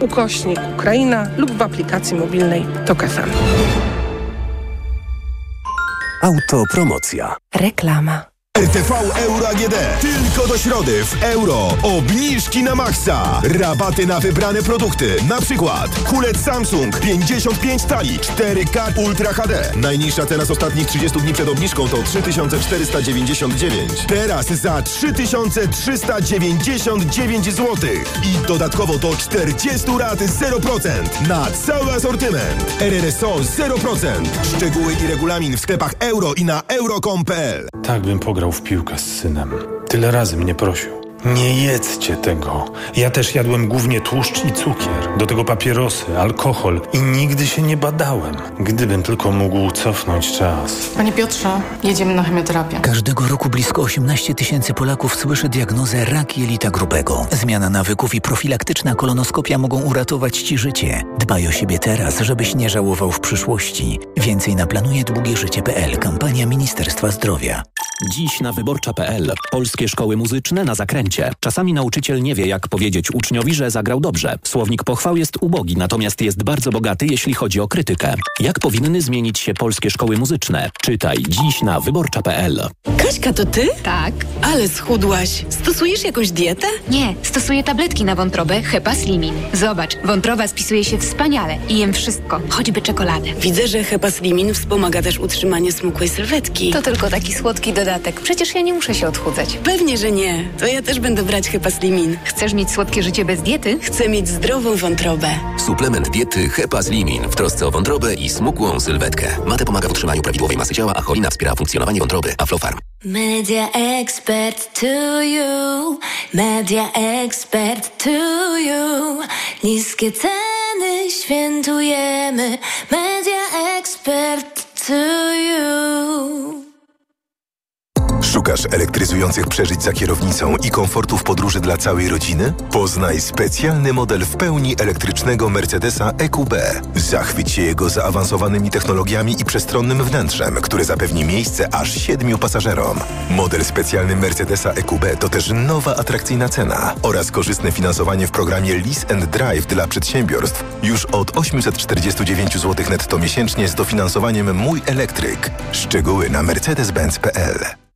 ukośnik Ukraina lub w aplikacji mobilnej TOK FM. Autopromocja. Reklama. RTV Euro AGD. Tylko do środy w euro. Obniżki na maksa. Rabaty na wybrane produkty. Na przykład kulec Samsung 55 tali 4K Ultra HD. Najniższa cena z ostatnich 30 dni przed obniżką to 3499. Teraz za 3399 zł. I dodatkowo do 40 rat 0% na cały asortyment. RRSO 0%. Szczegóły i regulamin w sklepach euro i na euro.com.pl. Tak bym pograł w piłkę z synem. Tyle razy mnie prosił. Nie jedzcie tego. Ja też jadłem głównie tłuszcz i cukier, do tego papierosy, alkohol i nigdy się nie badałem. Gdybym tylko mógł cofnąć czas. Panie Piotrze, jedziemy na chemioterapię. Każdego roku blisko 18 tysięcy Polaków słyszy diagnozę rak jelita grubego. Zmiana nawyków i profilaktyczna kolonoskopia mogą uratować Ci życie. Dbaj o siebie teraz, żebyś nie żałował w przyszłości. Więcej na planujadługieżycie.pl. Kampania Ministerstwa Zdrowia. Dziś na wyborcza.pl. Polskie szkoły muzyczne na zakręcie. Czasami nauczyciel nie wie, jak powiedzieć uczniowi, że zagrał dobrze. Słownik pochwał jest ubogi, natomiast jest bardzo bogaty, jeśli chodzi o krytykę. Jak powinny zmienić się polskie szkoły muzyczne? Czytaj dziś na wyborcza.pl. Kaśka, to ty? Tak. Ale schudłaś. Stosujesz jakąś dietę? Nie, stosuję tabletki na wątrobę Hepa Slimin. Zobacz, wątroba spisuje się wspaniale i jem wszystko, choćby czekoladę. Widzę, że Hepa Slimin wspomaga też utrzymanie smukłej sylwetki. To tylko taki słodki dodatek. Przecież ja nie muszę się odchudzać. Pewnie, że nie. To ja też będę brać Hepa Slimin. Chcesz mieć słodkie życie bez diety? Chcę mieć zdrową wątrobę. Suplement diety Hepa Slimin w trosce o wątrobę i smukłą sylwetkę. Mate pomaga w utrzymaniu prawidłowej masy ciała, a cholina wspiera funkcjonowanie wątroby. Aflofarm. Media expert to you, media expert to you. Niskie ceny świętujemy, media expert to you. Szukasz elektryzujących przeżyć za kierownicą i komfortu w podróży dla całej rodziny? Poznaj specjalny model w pełni elektrycznego Mercedesa EQB. Zachwyć się jego zaawansowanymi technologiami i przestronnym wnętrzem, które zapewni miejsce aż siedmiu pasażerom. Model specjalny Mercedesa EQB to też nowa atrakcyjna cena oraz korzystne finansowanie w programie Lease and Drive dla przedsiębiorstw już od 849 zł netto miesięcznie z dofinansowaniem Mój Elektryk. Szczegóły na mercedes-benz.pl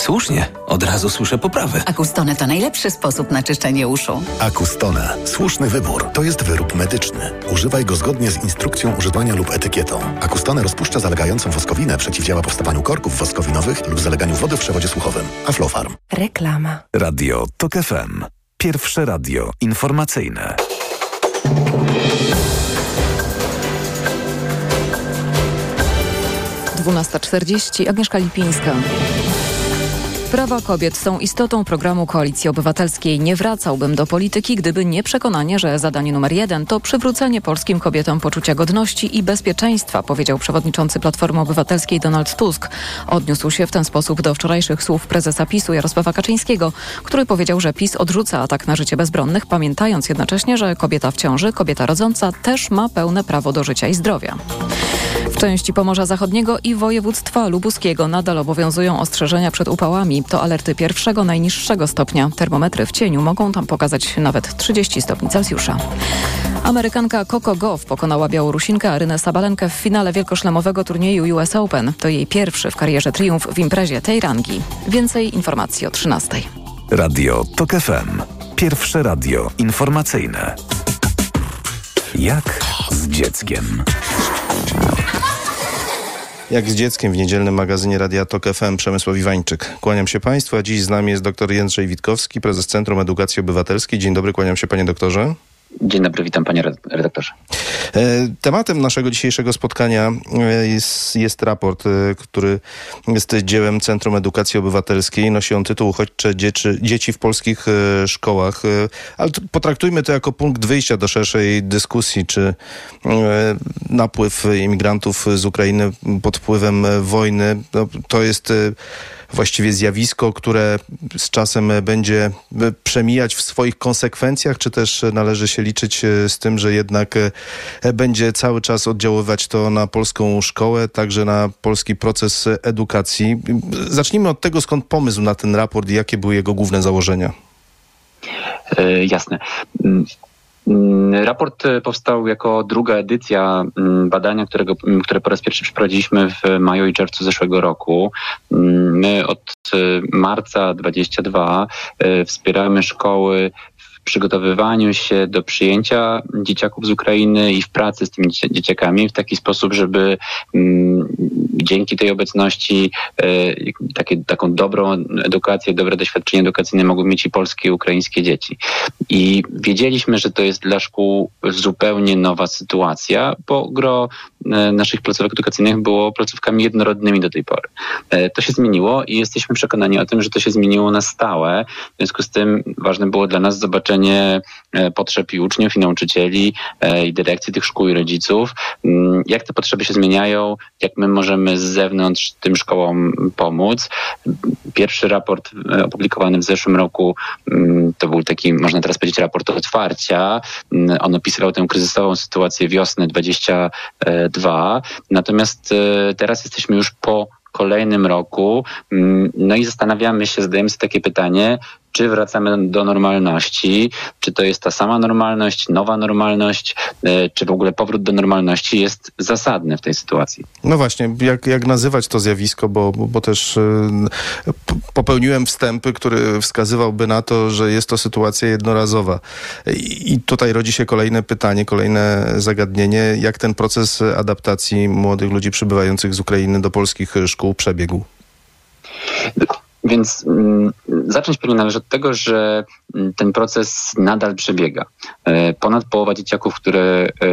Słusznie, od razu słyszę poprawę. Akustone to najlepszy sposób na czyszczenie uszu. Akustone. Słuszny wybór. To jest wyrób medyczny. Używaj go zgodnie z instrukcją używania lub etykietą. Akustone rozpuszcza zalegającą woskowinę, przeciwdziała powstawaniu korków woskowinowych lub zaleganiu wody w przewodzie słuchowym. Aflofarm. Reklama. Radio TOK FM. Pierwsze radio informacyjne. Dwunasta czterdzieści. Agnieszka Lipińska. Prawa kobiet są istotą programu Koalicji Obywatelskiej. Nie wracałbym do polityki, gdyby nie przekonanie, że zadanie numer jeden to przywrócenie polskim kobietom poczucia godności i bezpieczeństwa, powiedział przewodniczący Platformy Obywatelskiej Donald Tusk. Odniósł się w ten sposób do wczorajszych słów prezesa PiSu Jarosława Kaczyńskiego, który powiedział, że PiS odrzuca atak na życie bezbronnych, pamiętając jednocześnie, że kobieta w ciąży, kobieta rodząca też ma pełne prawo do życia i zdrowia. Części Pomorza Zachodniego i województwa lubuskiego nadal obowiązują ostrzeżenia przed upałami. To alerty pierwszego, najniższego stopnia. Termometry w cieniu mogą tam pokazać nawet 30 stopni Celsjusza. Amerykanka Coco Gauff pokonała Białorusinkę Arynę Sabalenkę w finale wielkoszlemowego turnieju US Open. To jej pierwszy w karierze triumf w imprezie tej rangi. Więcej informacji o 13. Radio TOK FM. Pierwsze radio informacyjne. Jak z dzieckiem. Jak z dzieckiem w niedzielnym magazynie Radia Tok FM Przemysław Iwańczyk. Kłaniam się Państwu, a dziś z nami jest dr Jędrzej Witkowski, prezes Centrum Edukacji Obywatelskiej. Dzień dobry, kłaniam się panie doktorze. Dzień dobry, witam panie redaktorze. Tematem naszego dzisiejszego spotkania jest, jest raport, który jest dziełem Centrum Edukacji Obywatelskiej. Nosi on tytuł Uchodźcze dzieci, dzieci w polskich szkołach. Ale potraktujmy to jako punkt wyjścia do szerszej dyskusji, czy napływ imigrantów z Ukrainy pod wpływem wojny no, to jest właściwie zjawisko, które z czasem będzie przemijać w swoich konsekwencjach, czy też należy się liczyć z tym, że jednak będzie cały czas oddziaływać to na polską szkołę, także na polski proces edukacji. Zacznijmy od tego, skąd pomysł na ten raport i jakie były jego główne założenia. E, jasne. Raport powstał jako druga edycja badania, którego, które po raz pierwszy przeprowadziliśmy w maju i czerwcu zeszłego roku. My od marca 22 wspieramy szkoły przygotowywaniu się do przyjęcia dzieciaków z Ukrainy i w pracy z tymi dzieciakami w taki sposób, żeby mm, dzięki tej obecności e, takie, taką dobrą edukację, dobre doświadczenie edukacyjne mogły mieć i polskie, i ukraińskie dzieci. I wiedzieliśmy, że to jest dla szkół zupełnie nowa sytuacja, bo gro e, naszych placówek edukacyjnych było placówkami jednorodnymi do tej pory. E, to się zmieniło i jesteśmy przekonani o tym, że to się zmieniło na stałe. W związku z tym ważne było dla nas zobaczenie e, potrzeb i uczniów, i nauczycieli, i dyrekcji tych szkół i rodziców, mm, jak te potrzeby się zmieniają, jak my możemy z zewnątrz tym szkołom pomóc. Pierwszy raport opublikowany w zeszłym roku mm, to był taki, można teraz powiedzieć, raport otwarcia. Mm, on opisywał tę kryzysową sytuację wiosny 22. Natomiast e, teraz jesteśmy już po kolejnym roku. No i zastanawiamy się, zadajemy sobie takie pytanie, czy wracamy do normalności, czy to jest ta sama normalność, nowa normalność, e, czy w ogóle powrót do normalności jest zasadny w tej sytuacji. No właśnie, jak, jak nazywać to zjawisko, bo, bo też e, popełniłem wstępy, który wskazywałby na to, że jest to sytuacja jednorazowa. I tutaj rodzi się kolejne pytanie, kolejne zagadnienie, jak ten proces adaptacji młodych ludzi przybywających z Ukrainy do polskich szkół przebiegł? Więc mm, zacząć pewnie należy od tego, że mm, ten proces nadal przebiega. E, ponad połowa dzieciaków, które e,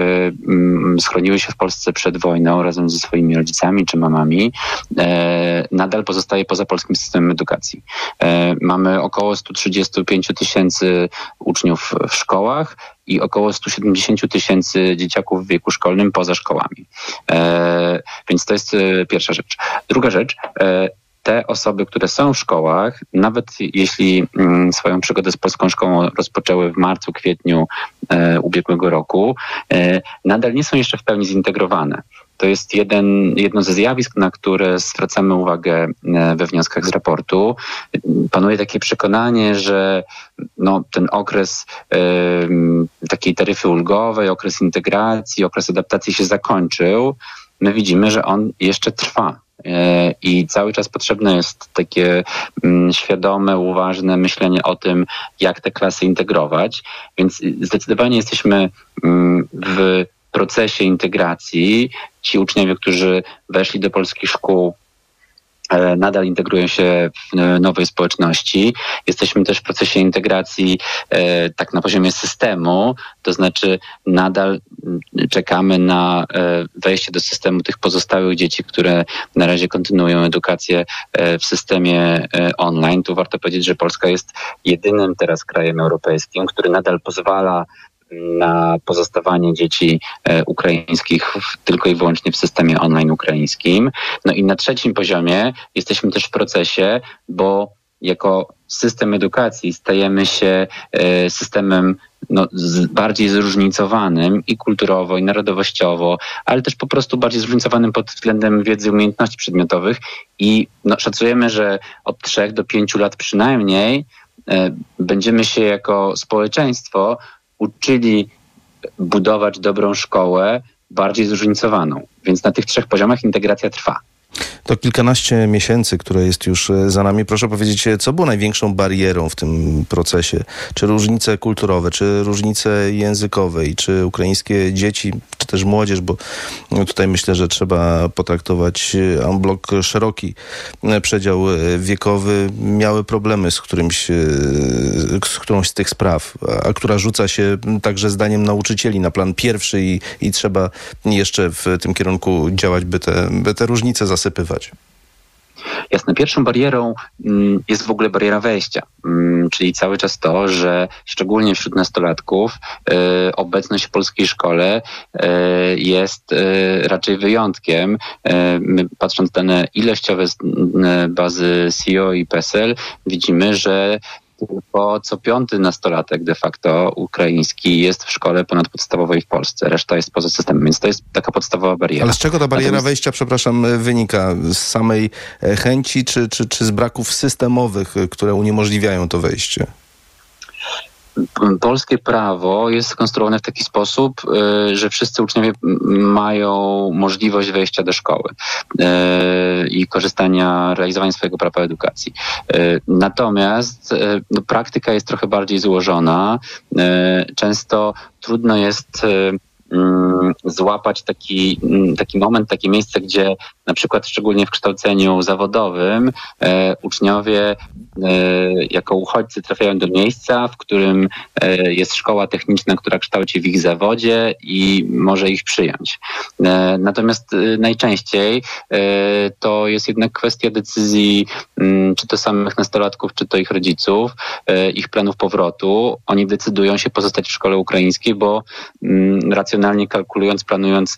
mm, schroniły się w Polsce przed wojną razem ze swoimi rodzicami czy mamami, e, nadal pozostaje poza polskim systemem edukacji. Mamy około 135 tysięcy uczniów w szkołach i około 170 tysięcy dzieciaków w wieku szkolnym poza szkołami. Więc to jest pierwsza rzecz. Druga rzecz, te osoby, które są w szkołach, nawet jeśli mm, swoją przygodę z polską szkołą rozpoczęły w marcu, kwietniu e, ubiegłego roku, e, nadal nie są jeszcze w pełni zintegrowane. To jest jeden, jedno ze zjawisk, na które zwracamy uwagę e, we wnioskach z raportu. Panuje takie przekonanie, że no, ten okres y, takiej taryfy ulgowej, okres integracji, okres adaptacji się zakończył. My widzimy, że on jeszcze trwa I cały czas potrzebne jest takie mm, świadome, uważne myślenie o tym, jak te klasy integrować. Więc zdecydowanie jesteśmy mm, w procesie integracji. Ci uczniowie, którzy weszli do polskich szkół, E, nadal integrują się w nowej społeczności. Jesteśmy też w procesie integracji e, tak na poziomie systemu, to znaczy nadal mm, czekamy na e, wejście do systemu tych pozostałych dzieci, które na razie kontynuują edukację w systemie online. Tu warto powiedzieć, że Polska jest jedynym teraz krajem europejskim, który nadal pozwala na pozostawanie dzieci e, ukraińskich tylko i wyłącznie w systemie online ukraińskim. No i na trzecim poziomie jesteśmy też w procesie, bo jako system edukacji stajemy się e, systemem no, bardziej zróżnicowanym i kulturowo, i narodowościowo, ale też po prostu bardziej zróżnicowanym pod względem wiedzy i umiejętności przedmiotowych. I no, szacujemy, że od trzech do pięciu lat przynajmniej e, będziemy się jako społeczeństwo uczyli budować dobrą szkołę, bardziej zróżnicowaną. Więc na tych trzech poziomach integracja trwa. To kilkanaście miesięcy, które jest już e, za nami. Proszę powiedzieć, e, co było największą barierą w tym procesie? Czy różnice kulturowe, czy różnice językowe, czy ukraińskie dzieci, czy też młodzież, bo no, tutaj myślę, że trzeba potraktować blok szeroki e, przedział wiekowy, miały problemy z, którymś, z którąś z tych spraw, a która rzuca się także zdaniem nauczycieli na plan pierwszy i, i trzeba jeszcze w tym kierunku działać, by te, by te różnice zasypywać? Jasne. Pierwszą barierą mm, jest w ogóle bariera wejścia, mm, czyli cały czas to, że szczególnie wśród nastolatków y, obecność w polskiej szkole y, jest y, raczej wyjątkiem. Patrząc na dane ilościowe z bazy CEO i PESEL, widzimy, że tylko co piąty nastolatek de facto ukraiński jest w szkole ponadpodstawowej w Polsce. Reszta jest poza systemem, więc to jest taka podstawowa bariera. Ale z czego ta bariera Natomiast... wejścia, przepraszam, wynika? Z samej e, chęci czy, czy, czy z braków systemowych, e, które uniemożliwiają to wejście? Polskie prawo jest skonstruowane w taki sposób, że wszyscy uczniowie mają możliwość wejścia do szkoły i korzystania, realizowania swojego prawa edukacji. Natomiast no, praktyka jest trochę bardziej złożona. Często trudno jest Mm, złapać taki, mm, taki moment, takie miejsce, gdzie na przykład szczególnie w kształceniu zawodowym e, uczniowie e, jako uchodźcy trafiają do miejsca, w którym e, jest szkoła techniczna, która kształci w ich zawodzie i może ich przyjąć. Natomiast najczęściej to jest jednak kwestia decyzji mm, czy to samych nastolatków, czy to ich rodziców, ich planów powrotu. Oni decydują się pozostać w szkole ukraińskiej, bo racjonalnie kalkulując, planując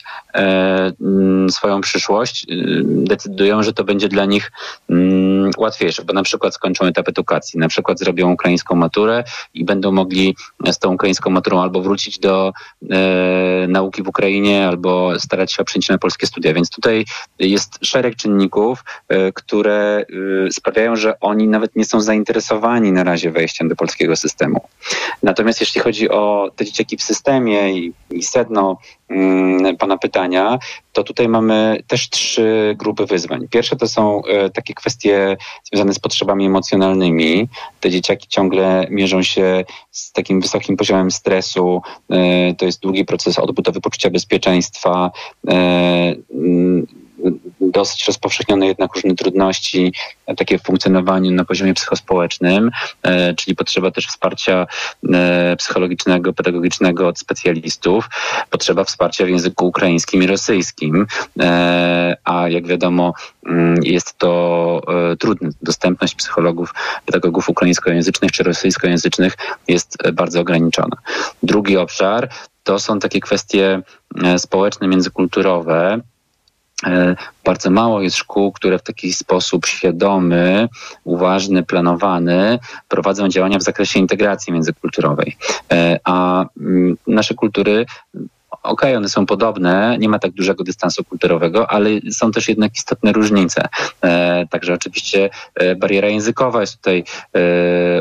swoją przyszłość, decydują, że to będzie dla nich mm, łatwiejsze, bo na przykład skończą etap edukacji, na przykład zrobią ukraińską maturę i będą mogli z tą ukraińską maturą albo wrócić do e, nauki w Ukrainie, albo starać się o przyjęcie na polskie studia. Więc tutaj jest szereg czynników, e, które e, sprawiają, że oni nawet nie są zainteresowani na razie wejściem do polskiego systemu. Natomiast jeśli chodzi o te dzieciaki w systemie i, i sedno mm, pana pytania, to tutaj mamy też trzy grupy wyzwań. Pierwsze to są e, takie kwestie związane z potrzebami emocjonalnymi. Te dzieciaki ciągle mierzą się z takim wysokim poziomem stresu. E, to jest długi proces odbudowy poczucia bezpieczeństwa e, dosyć rozpowszechnione jednak różne trudności e, takie w funkcjonowaniu na poziomie psychospołecznym, e, czyli potrzeba też wsparcia e, psychologicznego, pedagogicznego od specjalistów, potrzeba wsparcia w języku ukraińskim i rosyjskim, a jak wiadomo mm, jest to trudne. Dostępność psychologów, pedagogów ukraińskojęzycznych czy rosyjskojęzycznych jest bardzo ograniczona. Drugi obszar to są takie kwestie społeczne, międzykulturowe, bardzo mało jest szkół, które w taki sposób świadomy, uważny, planowany prowadzą działania w zakresie integracji międzykulturowej. E, a mm, nasze kultury okej, okay, one są podobne, nie ma tak dużego dystansu kulturowego, ale są też jednak istotne różnice. E, także oczywiście e, bariera językowa jest tutaj e,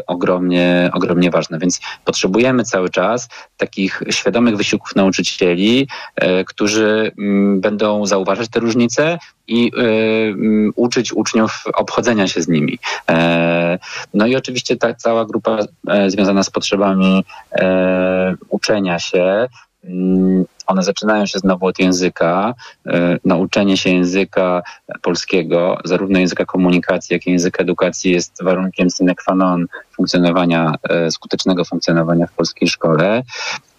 ogromnie, ogromnie ważna, więc potrzebujemy cały czas takich świadomych wysiłków nauczycieli, e, którzy m, mm, będą zauważać te różnice i y, y, uczyć uczniów obchodzenia się z nimi. E, no i oczywiście ta cała grupa e, związana z potrzebami e, uczenia się, Mm, one zaczynają się znowu od języka. E, nauczenie się języka polskiego, zarówno języka komunikacji, jak i języka edukacji jest warunkiem sine qua non funkcjonowania, e, skutecznego funkcjonowania w polskiej szkole.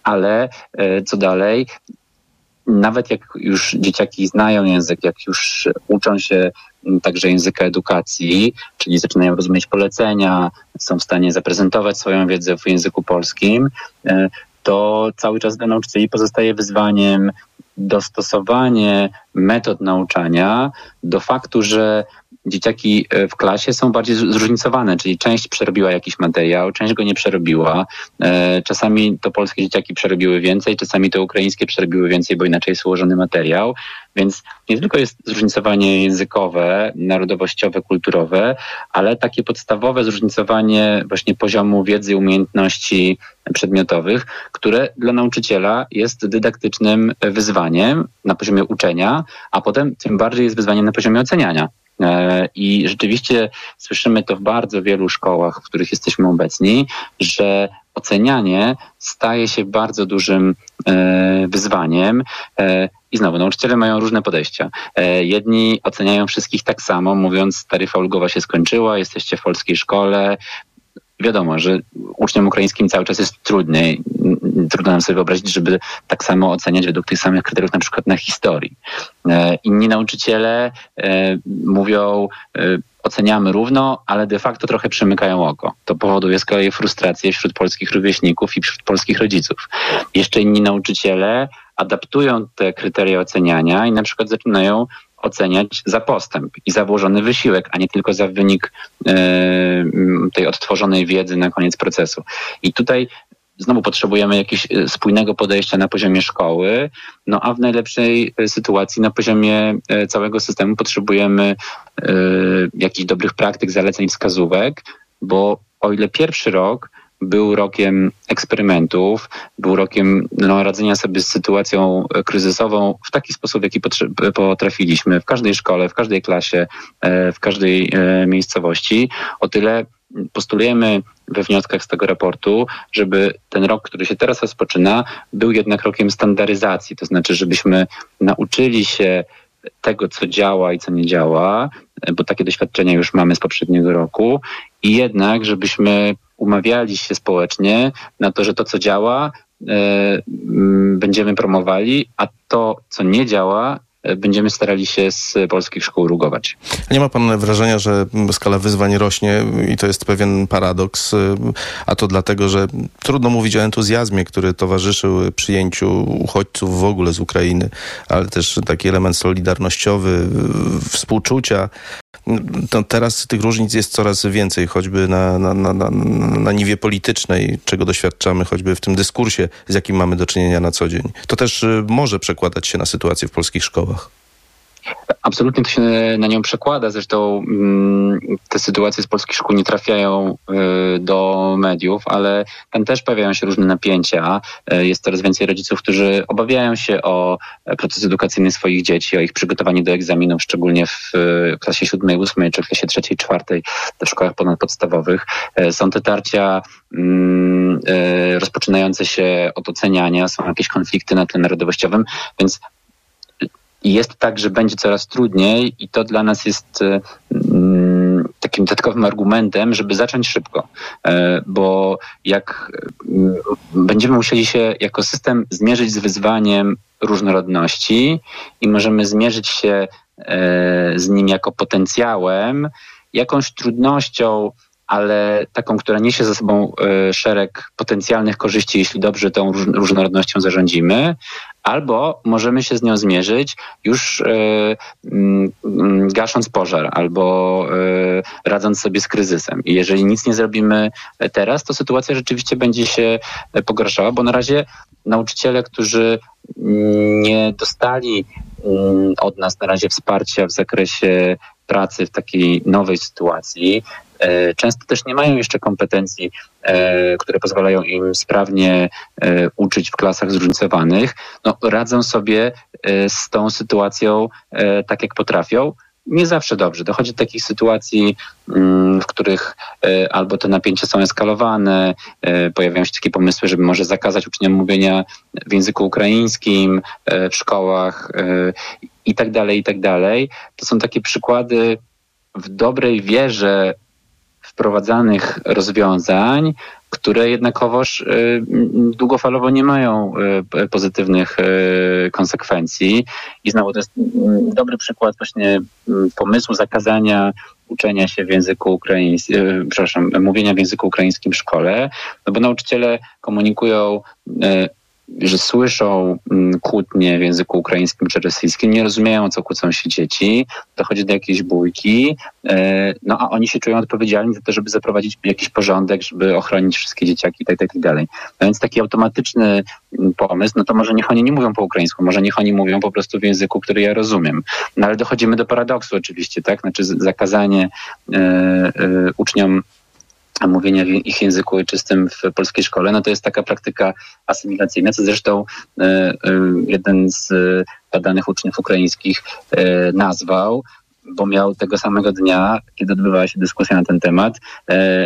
Ale e, co dalej? Nawet jak już dzieciaki znają język, jak już uczą się także języka edukacji, czyli zaczynają rozumieć polecenia, są w stanie zaprezentować swoją wiedzę w języku polskim, to cały czas dla nauczycieli pozostaje wyzwaniem dostosowanie metod nauczania do faktu, że dzieciaki e, w klasie są bardziej zróżnicowane, czyli część przerobiła jakiś materiał, część go nie przerobiła. E, czasami to polskie dzieciaki przerobiły więcej, czasami to ukraińskie przerobiły więcej, bo inaczej jest ułożony materiał. Więc nie tylko jest zróżnicowanie językowe, narodowościowe, kulturowe, ale takie podstawowe zróżnicowanie właśnie poziomu wiedzy, umiejętności przedmiotowych, które dla nauczyciela jest dydaktycznym wyzwaniem na poziomie uczenia, a potem tym bardziej jest wyzwaniem na poziomie oceniania. E, I rzeczywiście słyszymy to w bardzo wielu szkołach, w których jesteśmy obecni, że ocenianie staje się bardzo dużym e, wyzwaniem. E, I znowu, nauczyciele mają różne podejścia. Jedni oceniają wszystkich tak samo, mówiąc, taryfa ulgowa się skończyła, jesteście w polskiej szkole, wiadomo, że uczniom ukraińskim cały czas jest trudny. Trudno nam sobie wyobrazić, żeby tak samo oceniać według tych samych kryteriów, na przykład na historii. E, inni nauczyciele e, mówią, e, oceniamy równo, ale de facto trochę przymykają oko. To powoduje z kolei frustrację wśród polskich rówieśników i wśród polskich rodziców. Jeszcze inni nauczyciele adaptują te kryteria oceniania i na przykład zaczynają oceniać za postęp i za włożony wysiłek, a nie tylko za wynik tej odtworzonej wiedzy na koniec procesu. I tutaj znowu potrzebujemy jakiegoś e, spójnego podejścia na poziomie szkoły, no a w najlepszej e, sytuacji na poziomie całego systemu potrzebujemy jakichś dobrych praktyk, zaleceń, wskazówek, bo o ile pierwszy rok był rokiem eksperymentów, był rokiem no, radzenia sobie z sytuacją kryzysową w taki sposób, w jaki potrafiliśmy w każdej szkole, w każdej klasie, e, w każdej e, miejscowości. O tyle postulujemy we wnioskach z tego raportu, żeby ten rok, który się teraz rozpoczyna, był jednak rokiem standaryzacji, to znaczy, żebyśmy nauczyli się tego, co działa i co nie działa, bo takie doświadczenia już mamy z poprzedniego roku, i jednak, żebyśmy umawiali się społecznie na to, że to, co działa, e, będziemy promowali, a to, co nie działa, będziemy starali się z polskich szkół rugować. Nie ma pan wrażenia, że skala wyzwań rośnie i to jest pewien paradoks, e, a to dlatego, że trudno mówić o entuzjazmie, który towarzyszył przyjęciu uchodźców w ogóle z Ukrainy, ale też taki element solidarnościowy, współczucia. To teraz tych różnic jest coraz więcej, choćby na, na, na, na, na niwie politycznej, czego doświadczamy, choćby w tym dyskursie, z jakim mamy do czynienia na co dzień. To też e, może przekładać się na sytuację w polskich szkołach. Absolutnie to się na nią przekłada. Zresztą mm, te sytuacje z polskich szkół nie trafiają y, do mediów, ale tam też pojawiają się różne napięcia. Y, jest coraz więcej rodziców, którzy obawiają się o proces edukacyjny swoich dzieci, o ich przygotowanie do egzaminów, szczególnie w y, klasie siódmej, ósmej czy w klasie trzeciej, czwartej w szkołach ponadpodstawowych. Są te tarcia mm, rozpoczynające się od oceniania, są jakieś konflikty na tle narodowościowym, więc i jest tak, że będzie coraz trudniej, i to dla nas jest e, mm, takim dodatkowym argumentem, żeby zacząć szybko. E, bo jak mm, będziemy musieli się jako system zmierzyć z wyzwaniem różnorodności i możemy zmierzyć się e, z nim jako potencjałem, jakąś trudnością, ale taką, która niesie ze sobą szereg potencjalnych korzyści, jeśli dobrze tą różnorodnością zarządzimy, albo możemy się z nią zmierzyć już e, mm, gasząc pożar albo e, radząc sobie z kryzysem. I jeżeli nic nie zrobimy teraz, to sytuacja rzeczywiście będzie się pogarszała, bo na razie nauczyciele, którzy nie dostali mm, od nas na razie wsparcia w zakresie pracy w takiej nowej sytuacji, E, często też nie mają jeszcze kompetencji, e, które pozwalają im sprawnie e, uczyć w klasach zróżnicowanych. No, radzą sobie z tą sytuacją tak, jak potrafią nie zawsze dobrze. Dochodzi do takich sytuacji, mm, w których albo te napięcia są eskalowane, pojawiają się takie pomysły, żeby może zakazać uczniom mówienia w języku ukraińskim w szkołach i tak dalej, i tak dalej. To są takie przykłady w dobrej wierze wprowadzanych rozwiązań, które jednakowoż y, długofalowo nie mają y, pozytywnych y, konsekwencji. I znowu to jest mm, dobry przykład właśnie mm, pomysłu zakazania uczenia się w języku ukraińskim, przepraszam, mówienia w języku ukraińskim w szkole, no bo nauczyciele komunikują że słyszą mm, kłótnie w języku ukraińskim czy rosyjskim, nie rozumieją, co kłócą się dzieci, dochodzi do jakiejś bójki, e, no a oni się czują odpowiedzialni za to, żeby zaprowadzić jakiś porządek, żeby ochronić wszystkie dzieciaki itd. Tak, itd. Tak no więc taki automatyczny mm, pomysł, no to może niech oni nie mówią po ukraińsku, może niech oni mówią po prostu w języku, który ja rozumiem. No ale dochodzimy do paradoksu oczywiście, tak? Znaczy zakazanie e, e, uczniom mówienia ich języku ojczystym w polskiej szkole, no to jest taka praktyka asymilacyjna, co zresztą e, e, jeden z badanych uczniów ukraińskich e, nazwał, bo miał tego samego dnia, kiedy odbywała się dyskusja na ten temat,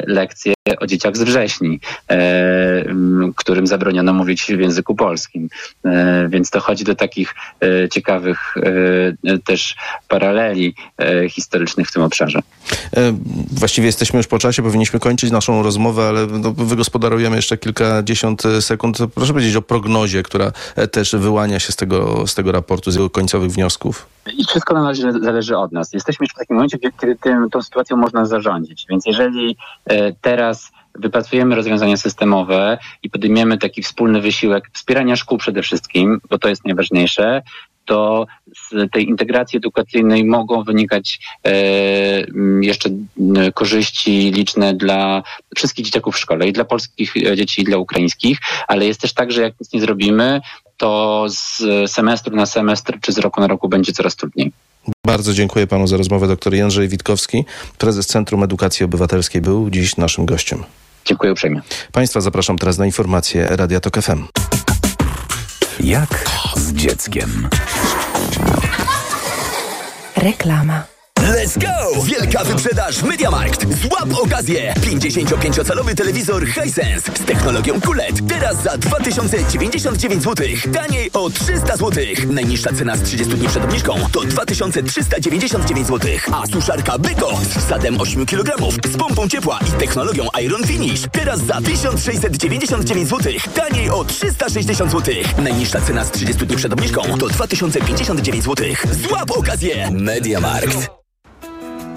lekcję o dzieciach z wrześni, e, którym zabroniono mówić w języku polskim. E, więc dochodzi do takich e, ciekawych e, też paraleli e, historycznych w tym obszarze. E, właściwie jesteśmy już po czasie, powinniśmy kończyć naszą rozmowę, ale no, wygospodarujemy jeszcze kilkadziesiąt sekund. Proszę powiedzieć o prognozie, która też wyłania się z tego, z tego raportu, z jego końcowych wniosków. I wszystko należy, zależy od nas. Jesteśmy już w takim momencie, kiedy tym, tą sytuacją można zarządzić. Więc jeżeli teraz teraz wypracujemy rozwiązania systemowe i podejmiemy taki wspólny wysiłek wspierania szkół przede wszystkim, bo to jest najważniejsze, to z tej integracji edukacyjnej mogą wynikać e, jeszcze korzyści liczne dla wszystkich dzieciaków w szkole, i dla polskich e, dzieci, i dla ukraińskich, ale jest też tak, że jak nic nie zrobimy, to z semestru na semestr czy z roku na roku będzie coraz trudniej. Bardzo dziękuję panu za rozmowę. Dr Jędrzej Witkowski, prezes Centrum Edukacji Obywatelskiej, był dziś naszym gościem. Dziękuję uprzejmie. Państwa zapraszam teraz na informacje Radia Tok FM. Jak z dzieckiem. Reklama. Let's go! Wielka wyprzedaż MediaMarkt. Złap okazję! 55-calowy telewizor Hisense z technologią QLED. Teraz za 2099 zł. Taniej o 300 zł. Najniższa cena z 30 dni przed obniżką to 2399 zł. A suszarka Beko z wsadem 8 kg z pompą ciepła i technologią Iron Finish. Teraz za 1699 zł. Taniej o 360 zł. Najniższa cena z 30 dni przed obniżką to 2059 zł. Złap okazję! MediaMarkt.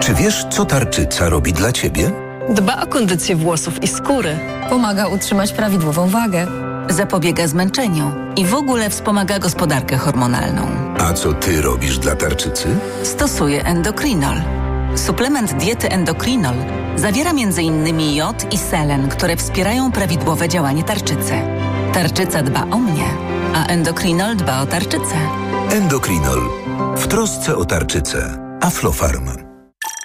Czy wiesz, co tarczyca robi dla ciebie? Dba o kondycję włosów i skóry. Pomaga utrzymać prawidłową wagę. Zapobiega zmęczeniu i w ogóle wspomaga gospodarkę hormonalną. A co ty robisz dla tarczycy? Stosuje endokrinol. Suplement diety endokrinol zawiera m.in. jod i selen, które wspierają prawidłowe działanie tarczycy. Tarczyca dba o mnie, a endokrinol dba o tarczycę. Endokrinol. W trosce o tarczycę. Aflofarm.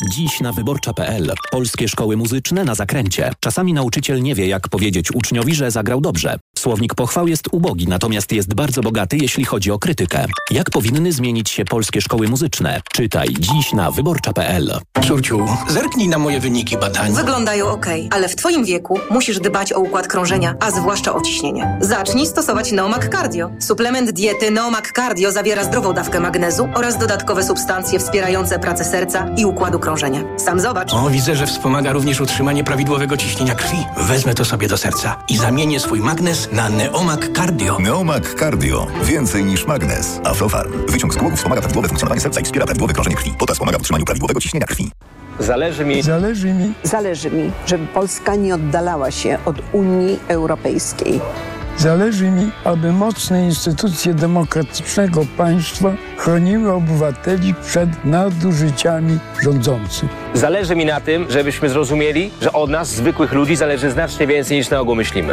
Dziś na wyborcza.pl. Polskie szkoły muzyczne na zakręcie. Czasami nauczyciel nie wie, jak powiedzieć uczniowi, że zagrał dobrze. Słownik pochwał jest ubogi, natomiast jest bardzo bogaty, jeśli chodzi o krytykę. Jak powinny zmienić się polskie szkoły muzyczne? Czytaj dziś na wyborcza.pl. Córciu, zerknij na moje wyniki badań. Wyglądają ok, ale w Twoim wieku musisz dbać o układ krążenia, a zwłaszcza o ciśnienie. Zacznij stosować Neomak Cardio. Suplement diety Neomak Cardio zawiera zdrową dawkę magnezu oraz dodatkowe substancje wspierające pracę serca i układu krążenia. Sam zobacz. O, widzę, że wspomaga również utrzymanie prawidłowego ciśnienia krwi. Wezmę to sobie do serca i zamienię swój magnes na Neomak Cardio. Neomak Cardio. Więcej niż magnes. Aflofarm. Wyciąg z głowu wspomaga prawidłowe funkcjonowanie serca i wspiera prawidłowe krążenie krwi. Potas pomaga w utrzymaniu prawidłowego ciśnienia krwi. Zależy mi. Zależy mi. Zależy mi, żeby Polska nie oddalała się od Unii Europejskiej. Zależy mi, aby mocne instytucje demokratycznego państwa chroniły obywateli przed nadużyciami rządzących. Zależy mi na tym, żebyśmy zrozumieli, że od nas, zwykłych ludzi, zależy znacznie więcej niż na ogół myślimy.